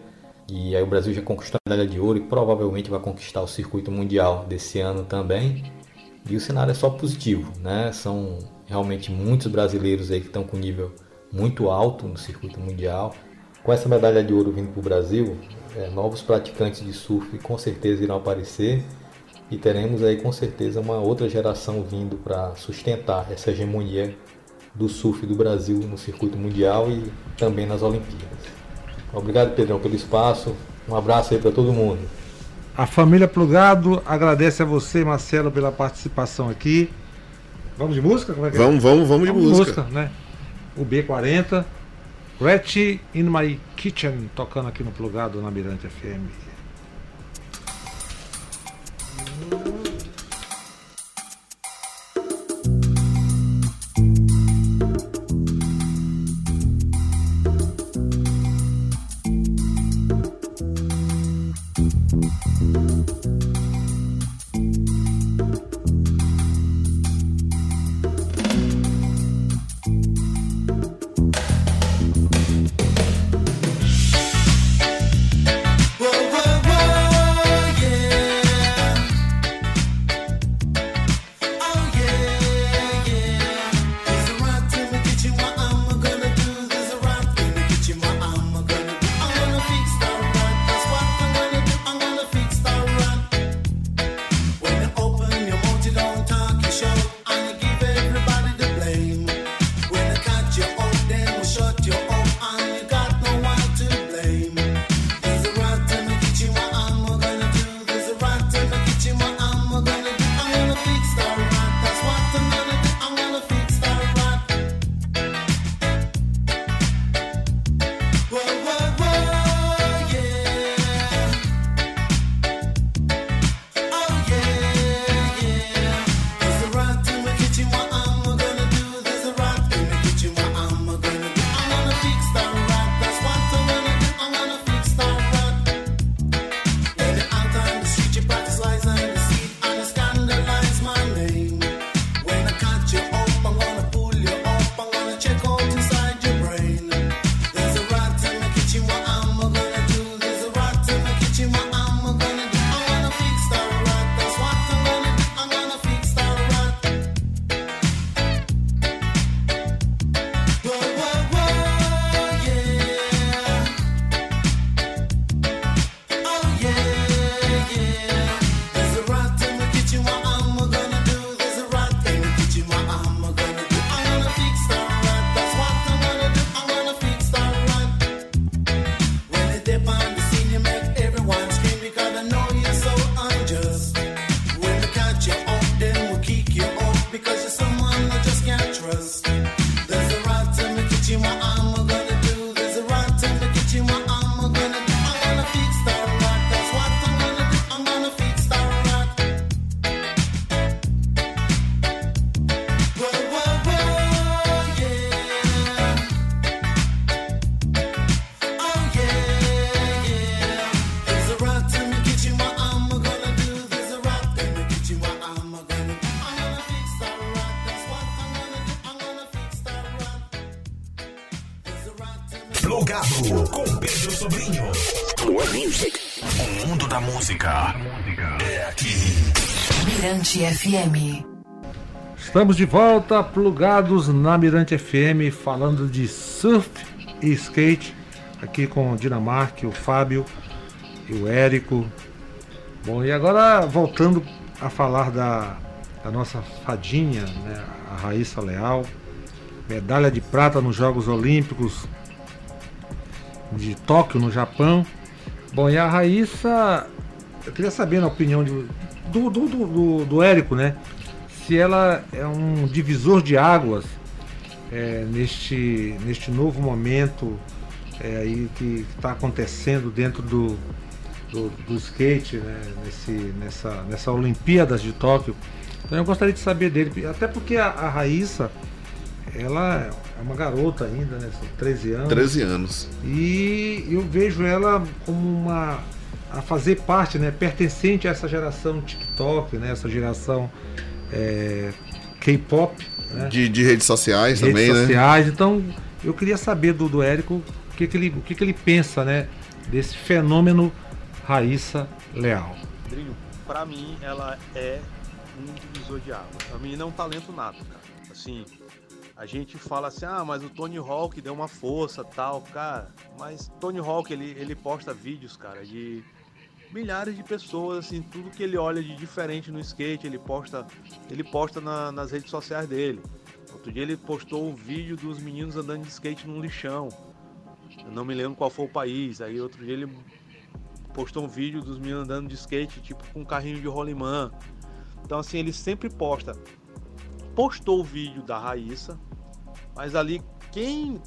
[SPEAKER 10] E aí o Brasil já conquistou a medalha de ouro e provavelmente vai conquistar o circuito mundial desse ano também. E o cenário é só positivo, né? São realmente muitos brasileiros aí que estão com nível muito alto no circuito mundial. Com essa medalha de ouro vindo para o Brasil, é, novos praticantes de surf com certeza irão aparecer e teremos aí com certeza uma outra geração vindo para sustentar essa hegemonia do surf do Brasil no circuito mundial e também nas Olimpíadas. Obrigado, Pedrão, pelo espaço. Um abraço aí para todo mundo.
[SPEAKER 3] A família Plugado agradece a você, Marcelo, pela participação aqui. Vamos de música? Como é que é?
[SPEAKER 4] Vamos, vamos, vamos de música.
[SPEAKER 3] né? O B40. Ratchet in My Kitchen, tocando aqui no Plugado na Mirante FM.
[SPEAKER 2] Música é aqui.
[SPEAKER 1] Mirante FM.
[SPEAKER 3] Estamos de volta, plugados na Mirante FM, falando de surf e skate, aqui com o Dinamarca, o Fábio e o Érico. Bom, e agora voltando a falar da, da nossa fadinha, né, a Raíssa Leal, medalha de prata nos Jogos Olímpicos de Tóquio, no Japão. Bom, e a Raíssa, eu queria saber na opinião de, do, do, do, do, Érico, né? Se ela é um divisor de águas é, neste, neste novo momento é, aí que está acontecendo dentro do, do, do skate, né? Nesse, nessa, nessa Olimpíadas de Tóquio. Então eu gostaria de saber dele, até porque a, a Raíssa, ela é uma garota ainda, né? São 13 anos.
[SPEAKER 4] 13 anos.
[SPEAKER 3] E eu vejo ela como uma. A fazer parte, né? Pertencente a essa geração TikTok, né? Essa geração é, K-pop. Né?
[SPEAKER 4] De, de redes sociais
[SPEAKER 3] redes
[SPEAKER 4] também,
[SPEAKER 3] sociais.
[SPEAKER 4] né?
[SPEAKER 3] Então eu queria saber do, do Érico o que, que, ele, o que, que ele pensa, né? Desse fenômeno Raíssa Leal.
[SPEAKER 6] Rodrigo, pra mim, ela é um divisor de água. A menina é um talento nato, cara. Assim, a gente fala assim, ah, mas o Tony Hawk deu uma força tal, cara. Mas Tony Hawk, ele, ele posta vídeos, cara, de milhares de pessoas, assim, tudo que ele olha de diferente no skate, ele posta, ele posta na- nas redes sociais dele. Outro dia ele postou um vídeo dos meninos andando de skate num lixão. Eu não me lembro qual foi o país. Aí outro dia ele postou um vídeo dos meninos andando de skate, tipo com um carrinho de rolimã. Então assim, ele sempre posta. Postou o vídeo da Raíssa, mas ali quem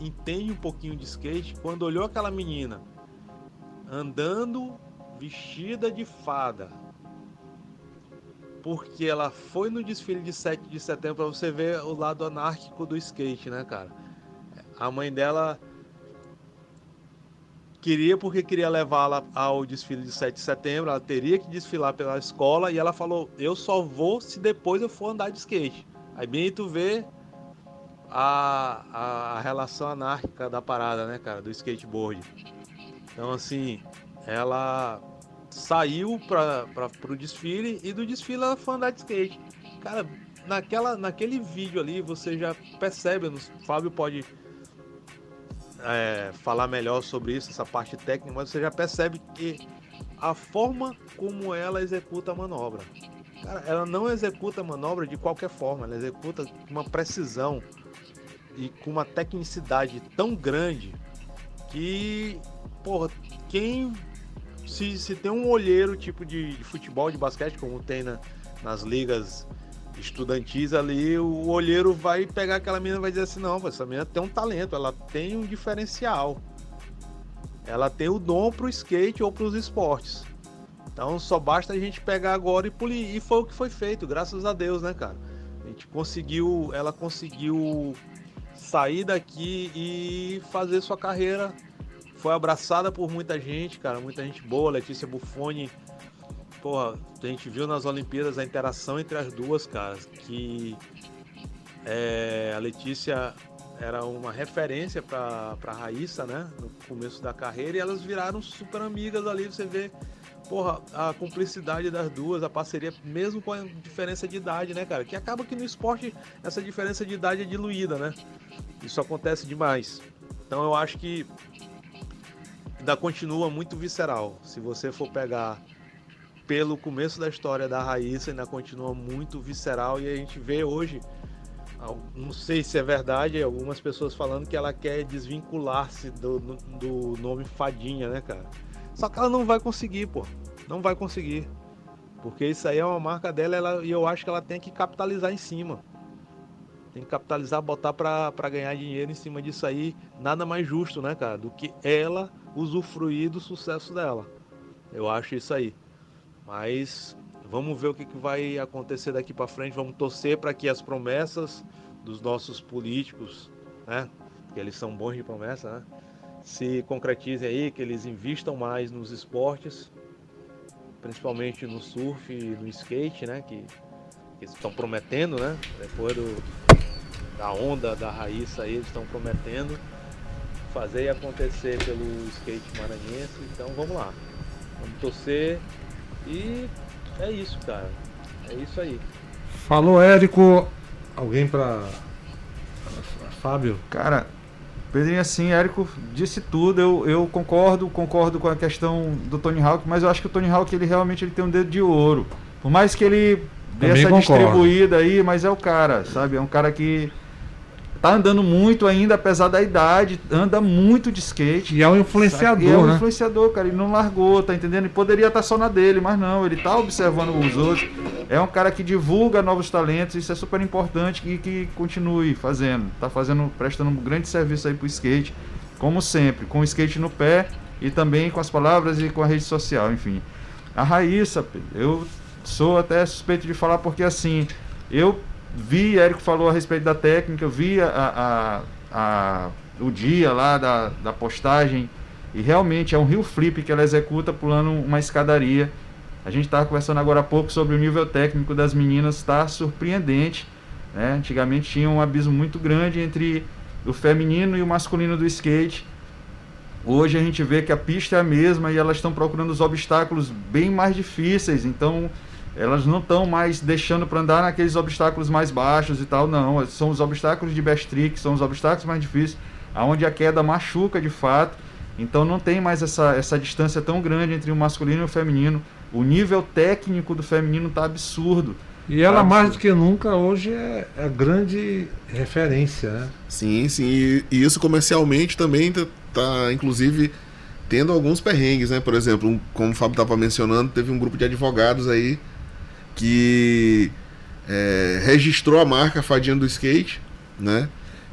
[SPEAKER 6] entende um pouquinho de skate, quando olhou aquela menina andando vestida de fada, porque ela foi no desfile de 7 de setembro para você ver o lado anárquico do skate, né, cara? A mãe dela queria porque queria levá-la ao desfile de 7 de setembro, ela teria que desfilar pela escola e ela falou: "Eu só vou se depois eu for andar de skate". Aí bem tu vê a, a, a relação anárquica da parada, né, cara, do skateboard. Então assim, ela saiu para o desfile e do desfile ela foi andar de skate. Cara, naquela, naquele vídeo ali você já percebe, o Fábio pode é, falar melhor sobre isso, essa parte técnica, mas você já percebe que a forma como ela executa a manobra. Cara, ela não executa a manobra de qualquer forma, ela executa com uma precisão e com uma tecnicidade tão grande que, porra, quem se, se tem um olheiro tipo de, de futebol, de basquete, como tem na- nas ligas estudantis ali, o olheiro vai pegar aquela menina e vai dizer assim, não, essa menina tem um talento, ela tem um diferencial. Ela tem o dom pro skate ou pros esportes. Então só basta a gente pegar agora e polir. E foi o que foi feito, graças a Deus, né, cara? A gente conseguiu, ela conseguiu sair daqui e fazer sua carreira. Foi abraçada por muita gente, cara, muita gente boa. Letícia Buffoni, porra, a gente viu nas Olimpíadas a interação entre as duas, cara, que é, a Letícia era uma referência para a Raíssa, né, no começo da carreira, e elas viraram super amigas ali, você vê, porra, a cumplicidade das duas, a parceria, mesmo com a diferença de idade, né, cara, que acaba que no esporte essa diferença de idade é diluída, né, isso acontece demais. Então eu acho que ainda continua muito visceral. Se você for pegar pelo começo da história da Raíssa, ainda continua muito visceral e a gente vê hoje, não sei se é verdade, algumas pessoas falando que ela quer desvincular-se do, do nome Fadinha, né, cara? Só que ela não vai conseguir, pô. Não vai conseguir. Porque isso aí é uma marca dela ela- e eu acho que ela tem que capitalizar em cima. Tem que capitalizar, botar pra ganhar dinheiro em cima disso aí. Nada mais justo, né, cara? Do que ela usufruir do sucesso dela. Eu acho isso aí. Mas vamos ver o que, que vai acontecer daqui para frente. Vamos torcer para que as promessas dos nossos políticos, né, que eles são bons de promessa, né, se concretizem aí, que eles investam mais nos esportes, principalmente no surf e no skate, né, que, que eles estão prometendo, né, depois do, da onda da Raíssa aí, eles estão prometendo. Fazer e acontecer pelo skate maranhense. Então vamos lá. Vamos torcer e é isso, cara. É isso aí.
[SPEAKER 3] Falou, Érico. Alguém para Fábio?
[SPEAKER 5] Cara, Pedrinho, assim, Érico disse tudo. Eu, eu concordo, concordo com a questão do Tony Hawk, mas eu acho que o Tony Hawk ele realmente ele tem um dedo de ouro. Por mais que ele dê
[SPEAKER 3] Também
[SPEAKER 5] essa
[SPEAKER 3] concordo.
[SPEAKER 5] distribuída aí, mas é o cara, sabe? É um cara que tá andando muito ainda, apesar da idade, anda muito de skate.
[SPEAKER 3] E é um influenciador,
[SPEAKER 5] E é um
[SPEAKER 3] né?
[SPEAKER 5] influenciador, cara. Ele não largou, tá entendendo? Ele poderia estar só na dele, mas não, ele tá observando os outros. É um cara que divulga novos talentos, isso é super importante e que continue fazendo. Tá fazendo, prestando um grande serviço aí pro skate, como sempre, com o skate no pé e também com as palavras e com a rede social, enfim. A Raíssa, eu sou até suspeito de falar porque assim, eu vi, Érico falou a respeito da técnica, vi a, a, a- o dia lá da, da postagem e realmente é um rio flip que ela executa pulando uma escadaria. A gente estava conversando agora há pouco sobre o nível técnico das meninas, está surpreendente. Né? Antigamente tinha um abismo muito grande entre o feminino e o masculino do skate. Hoje a gente vê que a pista é a mesma e elas estão procurando os obstáculos bem mais difíceis. Então elas não estão mais deixando para andar naqueles obstáculos mais baixos e tal, não. São os obstáculos de best trick, são os obstáculos mais difíceis, aonde a queda machuca de fato. Então não tem mais essa, essa distância tão grande entre o masculino e o feminino. O nível técnico do feminino tá absurdo.
[SPEAKER 3] E ela,
[SPEAKER 5] Tá
[SPEAKER 3] mais
[SPEAKER 5] absurdo.
[SPEAKER 3] do que nunca, hoje é a grande referência, né?
[SPEAKER 4] Sim, sim. E, e isso comercialmente também tá, tá, inclusive, tendo alguns perrengues, né? Por exemplo, um- como o Fábio estava mencionando, teve um grupo de advogados aí que é, registrou a marca Fadinha do Skate, né?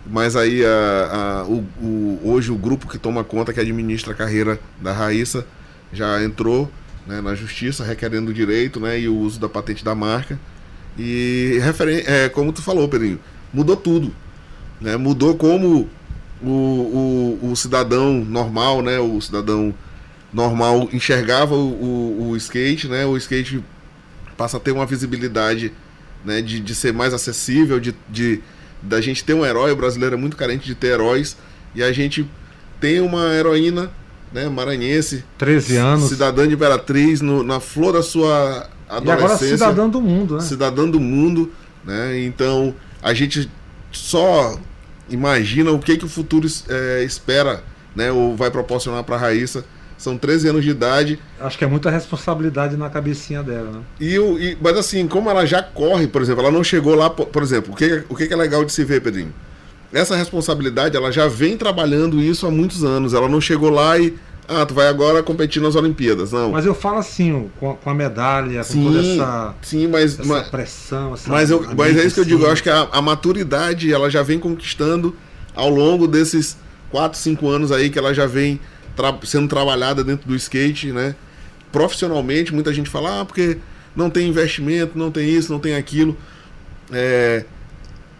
[SPEAKER 4] Mas aí a, a- o, o- hoje o grupo que toma conta, que administra a carreira da Raíssa, já entrou né, na justiça requerendo o direito né, e o uso da patente da marca. E é, como tu falou, Pedrinho, mudou tudo. Né? Mudou como o, o, o cidadão normal, né? O cidadão normal enxergava o, o, o skate, né? O skate passa a ter uma visibilidade né? de, de ser mais acessível, de, de da gente ter um herói. O brasileiro é muito carente de ter heróis. E a gente tem uma heroína né? maranhense,
[SPEAKER 3] 13 anos.
[SPEAKER 4] cidadã de Imperatriz, no, na flor da sua
[SPEAKER 3] E agora
[SPEAKER 4] adolescência
[SPEAKER 3] cidadã do mundo, né?
[SPEAKER 4] cidadã do mundo, né? Então a gente só imagina o que que o futuro é, espera, né? Ou vai proporcionar para Raíssa. São 13 anos de idade
[SPEAKER 3] Acho que é muita responsabilidade na cabecinha dela, né?
[SPEAKER 4] e, o- e- mas assim, como ela já corre, por exemplo, ela não chegou lá, por, exemplo, o que, o que é legal de se ver, Pedrinho? Essa responsabilidade, ela já vem trabalhando isso há muitos anos. Ela não chegou lá e, ah, tu vai agora competir nas Olimpíadas. Não.
[SPEAKER 3] Mas eu falo assim, com a, com a medalha, com
[SPEAKER 4] sim,
[SPEAKER 3] toda essa,
[SPEAKER 4] sim, mas,
[SPEAKER 3] essa
[SPEAKER 4] mas,
[SPEAKER 3] pressão, essa
[SPEAKER 4] Mas, eu, mas é isso que eu digo, eu acho
[SPEAKER 3] que
[SPEAKER 4] que a, a maturidade ela já vem conquistando ao longo desses 4, 5 anos aí que ela já vem tra- sendo trabalhada dentro do skate, né? Profissionalmente, muita gente fala, ah, porque não tem investimento, não tem isso, não tem aquilo. É,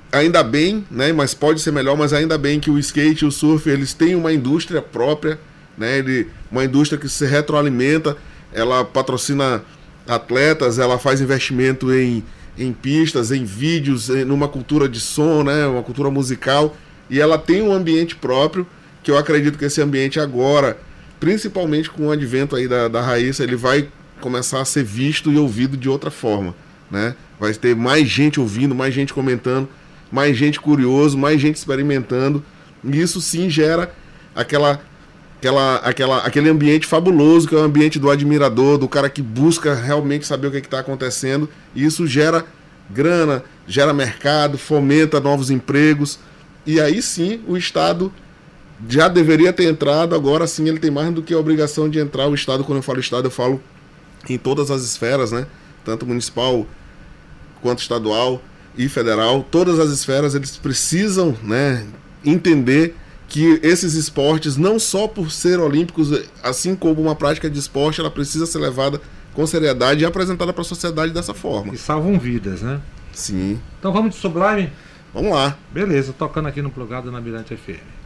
[SPEAKER 4] ainda bem, né? Mas pode ser melhor, mas ainda bem que o skate e o surf eles têm uma indústria própria, né? Ele, uma indústria que se retroalimenta, ela patrocina atletas, ela faz investimento em, em pistas, em vídeos, em, numa cultura de som, né? Uma cultura musical e ela tem um ambiente próprio que eu acredito que esse ambiente agora, principalmente com o advento aí da, da Raíssa, ele vai começar a ser visto e ouvido de outra forma, né? Vai ter mais gente ouvindo, mais gente comentando, mais gente curioso, mais gente experimentando. E isso sim gera aquela, aquela, aquela, aquele ambiente fabuloso que é o ambiente do admirador, do cara que busca realmente saber o que está acontecendo. E isso gera grana, gera mercado, fomenta novos empregos. E aí sim o Estado já deveria ter entrado, agora sim ele tem mais do que a obrigação de entrar. O Estado, quando eu falo Estado, eu falo em todas as esferas, né? Tanto municipal quanto estadual e federal, todas as esferas eles precisam, né, entender que esses esportes não só por ser olímpicos, assim como uma prática de esporte, ela precisa ser levada com seriedade e apresentada para a sociedade dessa forma.
[SPEAKER 3] E salvam vidas, né?
[SPEAKER 4] Sim.
[SPEAKER 3] Então vamos de Sublime?
[SPEAKER 4] Vamos lá.
[SPEAKER 3] Beleza, tocando aqui no plugado na Mirante FM.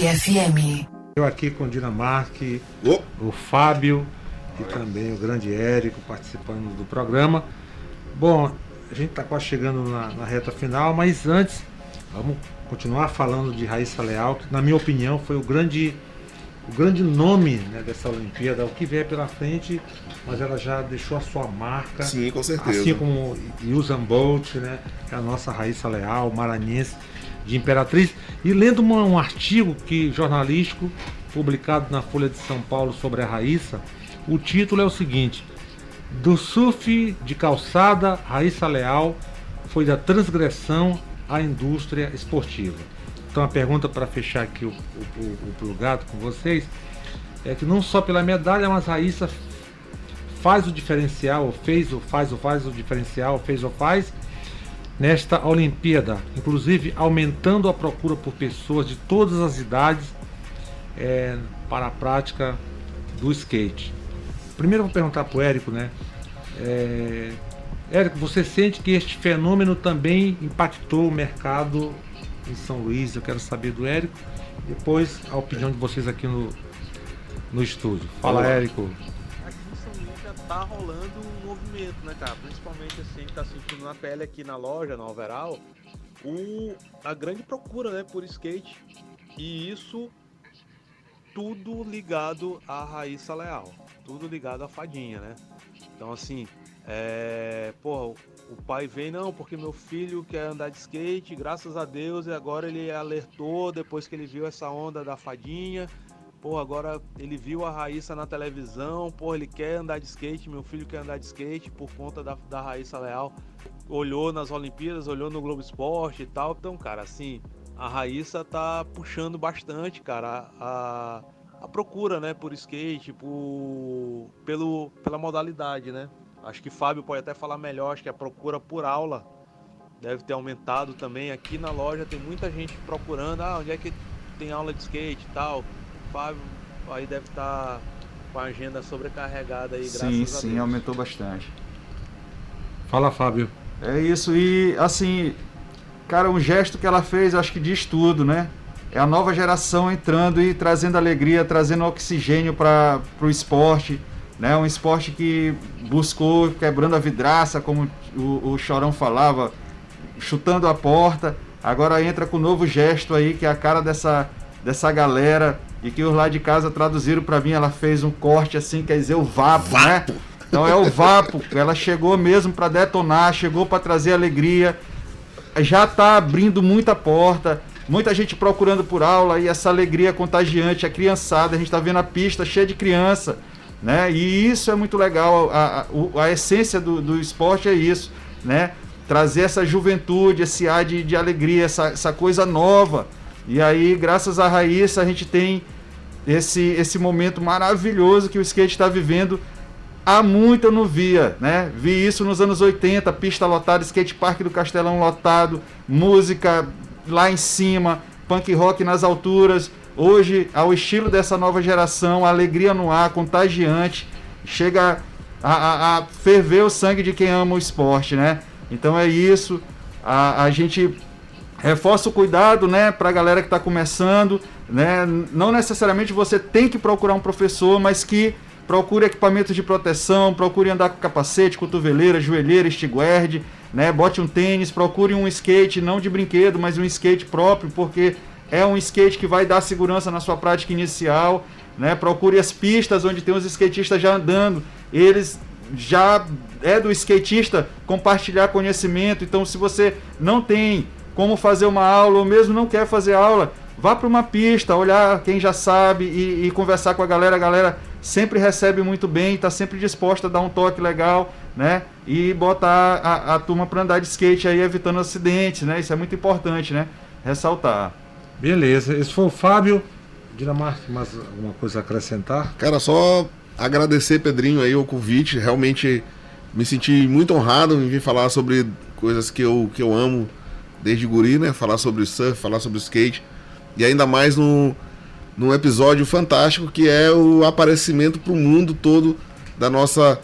[SPEAKER 1] FM.
[SPEAKER 3] Eu aqui com o Dinamarque, o Fábio e também o grande Érico participando do programa. Bom, a gente está quase chegando na, na, reta final, mas antes vamos continuar falando de Raíssa Leal, que na minha opinião foi o grande, o grande nome né, dessa Olimpíada, o que vier pela frente, mas ela já deixou a sua marca.
[SPEAKER 4] Sim, com certeza.
[SPEAKER 3] Assim como Usain Bolt, né, que é a nossa Raíssa Leal, maranhense de Imperatriz. E lendo uma, um artigo que jornalístico publicado na Folha de São Paulo sobre a Raíssa, o título é o seguinte: Do surf de calçada, Raíssa Leal foi da transgressão à indústria esportiva. Então a pergunta para fechar aqui o, o, o plugado com vocês é que não só pela medalha, mas Raíssa faz o diferencial, ou fez o faz o faz o diferencial, fez ou faz nesta Olimpíada, inclusive aumentando a procura por pessoas de todas as idades é, para a prática do skate. Primeiro vou perguntar para o Érico, né? É, Érico, você sente que este fenômeno também impactou o mercado em São Luís? Eu quero saber do Érico. Depois a opinião de vocês aqui no, no estúdio. Fala, Olá. Érico.
[SPEAKER 6] Tá rolando um movimento, né, cara? Principalmente assim, tá sentindo na pele aqui na loja, na Overall, o, a grande procura, né, por skate. E isso tudo ligado à Raíssa Leal. Tudo ligado à fadinha, né? Então assim, é, porra, o pai vem, não, porque meu filho quer andar de skate, graças a Deus, e agora ele alertou depois que ele viu essa onda da fadinha. Pô, agora ele viu a Raíssa na televisão, pô, ele quer andar de skate, meu filho quer andar de skate por conta da, da Raíssa Leal. Olhou nas Olimpíadas, olhou no Globo Esporte e tal. Então, cara, assim, a Raíssa tá puxando bastante, cara, a, a procura, né, por skate, por, pelo, pela modalidade, né? Acho que Fábio pode até falar melhor, acho que a procura por aula deve ter aumentado também. Aqui na loja tem muita gente procurando, ah, onde é que tem aula de skate e tal. Fábio aí deve estar tá com a agenda sobrecarregada aí,
[SPEAKER 5] graças sim, a Deus. Sim, sim, aumentou bastante.
[SPEAKER 3] Fala, Fábio.
[SPEAKER 5] É isso, e assim, cara, um gesto que ela fez, acho que diz tudo, né? É a nova geração entrando e trazendo alegria, trazendo oxigênio para o esporte né? Um esporte que buscou quebrando a vidraça, como o, o Chorão falava, chutando a porta. Agora entra com um novo gesto aí, que é a cara dessa, dessa galera. E que os lá de casa traduziram para mim. Ela fez um corte assim, quer dizer, o vapo, vapo. né? Então é o vapo. Ela chegou mesmo para detonar, chegou para trazer alegria. Já está abrindo muita porta. Muita gente procurando por aula e essa alegria contagiante, a criançada, a gente está vendo a pista cheia de criança né? E isso é muito legal, a, a, a essência do, do esporte é isso, né? Trazer essa juventude, esse ar de, de alegria, essa, essa coisa nova. E aí, graças à Raíssa, a gente tem esse, esse momento maravilhoso que o skate está vivendo. Há muito eu não via, né? Vi isso nos anos 80, pista lotada, skate park do Castelão lotado, música lá em cima, punk rock nas alturas. Hoje, ao estilo dessa nova geração, a alegria no ar, contagiante, chega a, a, a ferver o sangue de quem ama o esporte, né? Então é isso. A, a gente reforça o cuidado, né, para a galera que está começando, né? Não necessariamente você tem que procurar um professor, mas que procure equipamentos de proteção, procure andar com capacete, cotoveleira, joelheira, stiguard, né? Bote um tênis, procure um skate, não de brinquedo, mas um skate próprio, porque é um skate que vai dar segurança na sua prática inicial, né? Procure as pistas onde tem os skatistas já andando. Eles já é do skatista compartilhar conhecimento. Então, se você não tem como fazer uma aula ou mesmo não quer fazer aula, vá para uma pista, olhar quem já sabe e, e, conversar com a galera. A galera sempre recebe muito bem, está sempre disposta a dar um toque legal, né? E botar a, a turma para andar de skate aí, evitando acidentes, né? Isso é muito importante, né? Ressaltar.
[SPEAKER 3] Beleza, esse foi o Fábio. Dinamarca, mais alguma coisa a acrescentar?
[SPEAKER 4] Cara, só agradecer, Pedrinho, aí o convite. Realmente me senti muito honrado em vir falar sobre coisas que eu, que eu amo desde guri, né? Falar sobre surf, falar sobre skate. E ainda mais no, num episódio fantástico que é o aparecimento para o mundo todo da nossa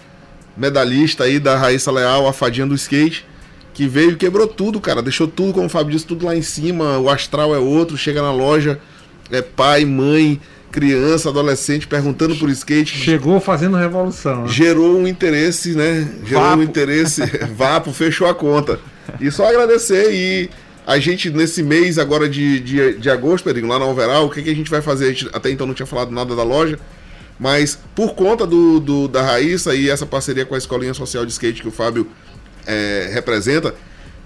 [SPEAKER 4] medalhista aí da Raíssa Leal, a fadinha do skate, que veio e quebrou tudo, cara. Deixou tudo, como o Fábio disse, tudo lá em cima. O astral é outro, chega na loja, é pai, mãe, criança, adolescente perguntando por skate.
[SPEAKER 3] Chegou fazendo revolução. Né?
[SPEAKER 4] Gerou um interesse, né? Gerou
[SPEAKER 5] Vapo.
[SPEAKER 4] um interesse. Vapo, fechou a conta. E só agradecer e a gente, nesse mês agora de, de, de agosto, Pedrinho, lá na Overall, o que, que a gente vai fazer? Gente até então não tinha falado nada da loja, mas por conta do, do- da Raíssa e essa parceria com a Escolinha Social de Skate que o Fábio é, representa,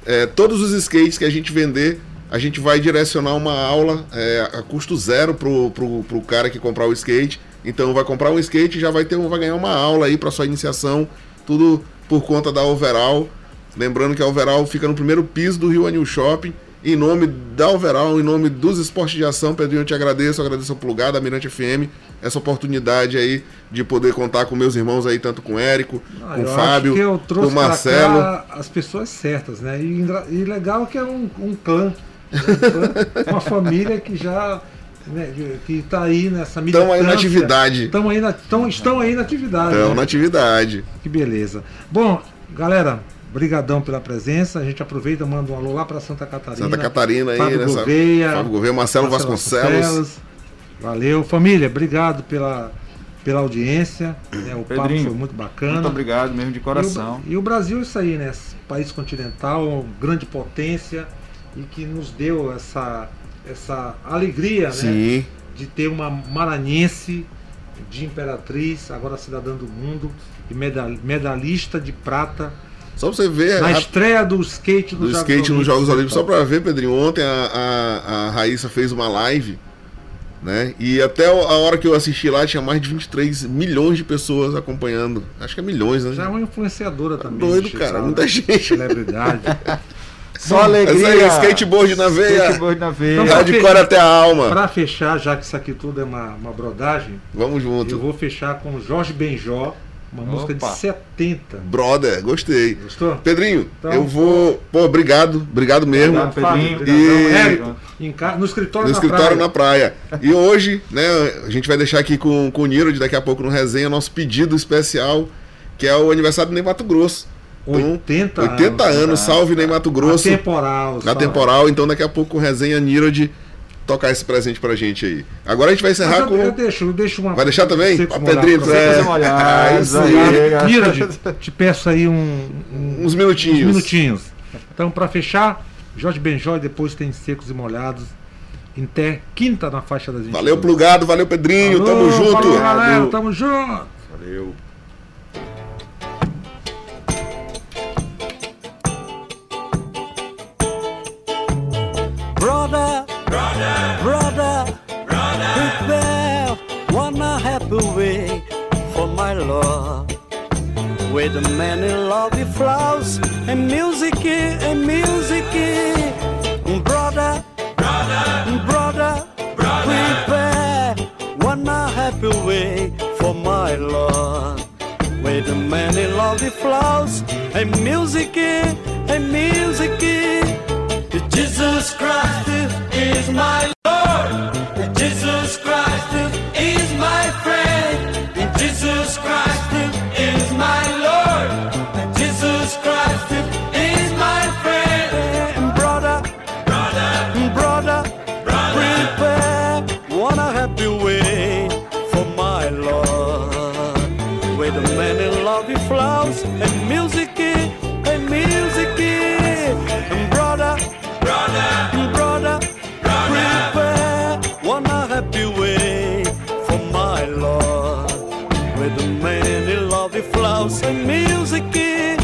[SPEAKER 4] é, todos os skates que a gente vender, a gente vai direcionar uma aula é, a custo zero pro, pro, pro cara que comprar o skate. Então vai comprar um skate e já vai ter um, vai ganhar uma aula aí para sua iniciação, tudo por conta da Overall. Lembrando que a Overall fica no primeiro piso do Rio Anil Shopping. Em nome da Overall, em nome dos esportes de ação, Pedrinho, eu te agradeço, eu agradeço ao Plugado, a Mirante FM, essa oportunidade aí de poder contar com meus irmãos aí, tanto com o Érico,
[SPEAKER 3] Ah,
[SPEAKER 4] com o Fábio,
[SPEAKER 3] acho que eu
[SPEAKER 4] com o Marcelo.
[SPEAKER 3] as pessoas certas, né? E, e legal que é um, um clã, né? Um clã, uma família que já né, que está aí nessa
[SPEAKER 4] Estão aí na atividade.
[SPEAKER 3] Estão aí na, tão, estão aí na atividade.
[SPEAKER 4] Então,
[SPEAKER 3] né?
[SPEAKER 4] na atividade.
[SPEAKER 3] Que beleza. Bom, galera, brigadão pela presença. A gente aproveita, manda um alô lá para Santa Catarina.
[SPEAKER 4] Santa Catarina aí,
[SPEAKER 3] Fábio
[SPEAKER 4] nessa.
[SPEAKER 3] Gouveia,
[SPEAKER 4] Fábio Gouveia, Marcelo, Vasconcelos.
[SPEAKER 3] Valeu, família. Obrigado pela, pela audiência. né? O papo
[SPEAKER 5] Pedrinho,
[SPEAKER 3] foi muito bacana.
[SPEAKER 5] Muito obrigado mesmo de coração.
[SPEAKER 3] E o, e o Brasil é isso aí, né? País continental, grande potência e que nos deu essa, essa alegria, né?
[SPEAKER 4] Sim.
[SPEAKER 3] De ter uma maranhense de Imperatriz, agora cidadã do mundo e medal- medalhista de prata
[SPEAKER 4] Só pra você ver
[SPEAKER 3] na
[SPEAKER 4] a-
[SPEAKER 3] estreia do skate
[SPEAKER 4] do
[SPEAKER 3] nos Jogos
[SPEAKER 4] skate nos Jogos Olímpicos. Só pra ver, Pedrinho, ontem a, a, a Raíssa fez uma live, né? E até a hora que eu assisti lá tinha mais de 23 milhões de pessoas acompanhando. Acho que é milhões, né?
[SPEAKER 3] Já é uma influenciadora também.
[SPEAKER 4] doido, cara,
[SPEAKER 3] né?
[SPEAKER 4] muita gente.
[SPEAKER 3] Celebridade.
[SPEAKER 5] Só
[SPEAKER 3] Bom,
[SPEAKER 5] alegria.
[SPEAKER 4] Essa aí, skateboard na veia.
[SPEAKER 5] Skateboard na veia.
[SPEAKER 3] Então,
[SPEAKER 4] Hardcore até a alma.
[SPEAKER 3] Pra fechar, já que isso aqui tudo é uma, uma brodagem,
[SPEAKER 4] Vamos
[SPEAKER 3] eu
[SPEAKER 4] junto.
[SPEAKER 3] vou fechar com Jorge Benjó, uma música de
[SPEAKER 5] Opa.
[SPEAKER 3] 70.
[SPEAKER 4] Brother, gostei.
[SPEAKER 3] Gostou?
[SPEAKER 4] Pedrinho,
[SPEAKER 3] Então,
[SPEAKER 4] eu vou. Pô, obrigado, obrigado mesmo.
[SPEAKER 5] Obrigado, Pedrinho.
[SPEAKER 4] E-
[SPEAKER 3] em ca- no escritório,
[SPEAKER 4] no
[SPEAKER 3] na
[SPEAKER 4] escritório
[SPEAKER 3] praia.
[SPEAKER 4] na praia. E hoje, né, a gente vai deixar aqui com, com o Niro, de daqui a pouco no resenha, nosso pedido especial, que é o aniversário do Ney Mato Grosso. Então,
[SPEAKER 3] 80
[SPEAKER 4] 80
[SPEAKER 3] anos,
[SPEAKER 4] anos, salve Ney Mato Grosso.
[SPEAKER 3] Na temporal.
[SPEAKER 4] Na temporal, então daqui a pouco resenha Nirod tocar esse presente pra gente aí. Agora a gente vai encerrar
[SPEAKER 3] eu,
[SPEAKER 4] com.
[SPEAKER 3] eu deixo, eu deixo uma.
[SPEAKER 4] Vai deixar também?
[SPEAKER 3] secos
[SPEAKER 4] A
[SPEAKER 3] molhados
[SPEAKER 4] Pedrito,
[SPEAKER 3] pra
[SPEAKER 4] é.
[SPEAKER 3] você.
[SPEAKER 5] Secos molhados,
[SPEAKER 4] Ah, isso aí.
[SPEAKER 5] galera.
[SPEAKER 3] Mirad, te peço aí um, um-
[SPEAKER 4] Uns minutinhos.
[SPEAKER 3] uns minutinhos. Então, pra fechar, Jorge Benjó e depois tem secos e molhados. Em até quinta na faixa das 20.
[SPEAKER 4] Valeu, plugado, valeu, Pedrinho.
[SPEAKER 3] Alô,
[SPEAKER 4] tamo junto.
[SPEAKER 3] Falou, galera, tamo junto.
[SPEAKER 4] Valeu.
[SPEAKER 8] Brother, brother, brother, prepare one happy way for my love. With many lovely flowers and music, and music. Brother, brother, brother, brother, prepare one happy way for my love. With many lovely flowers and music, and music. Jesus Christ is my Lord. Jesus Christ is my friend. Jesus Christ is my Lord. Jesus Christ is my friend. Brother, brother, brother, prepare one happy way for my Lord. With the many lovely flowers lovely flowers and music, and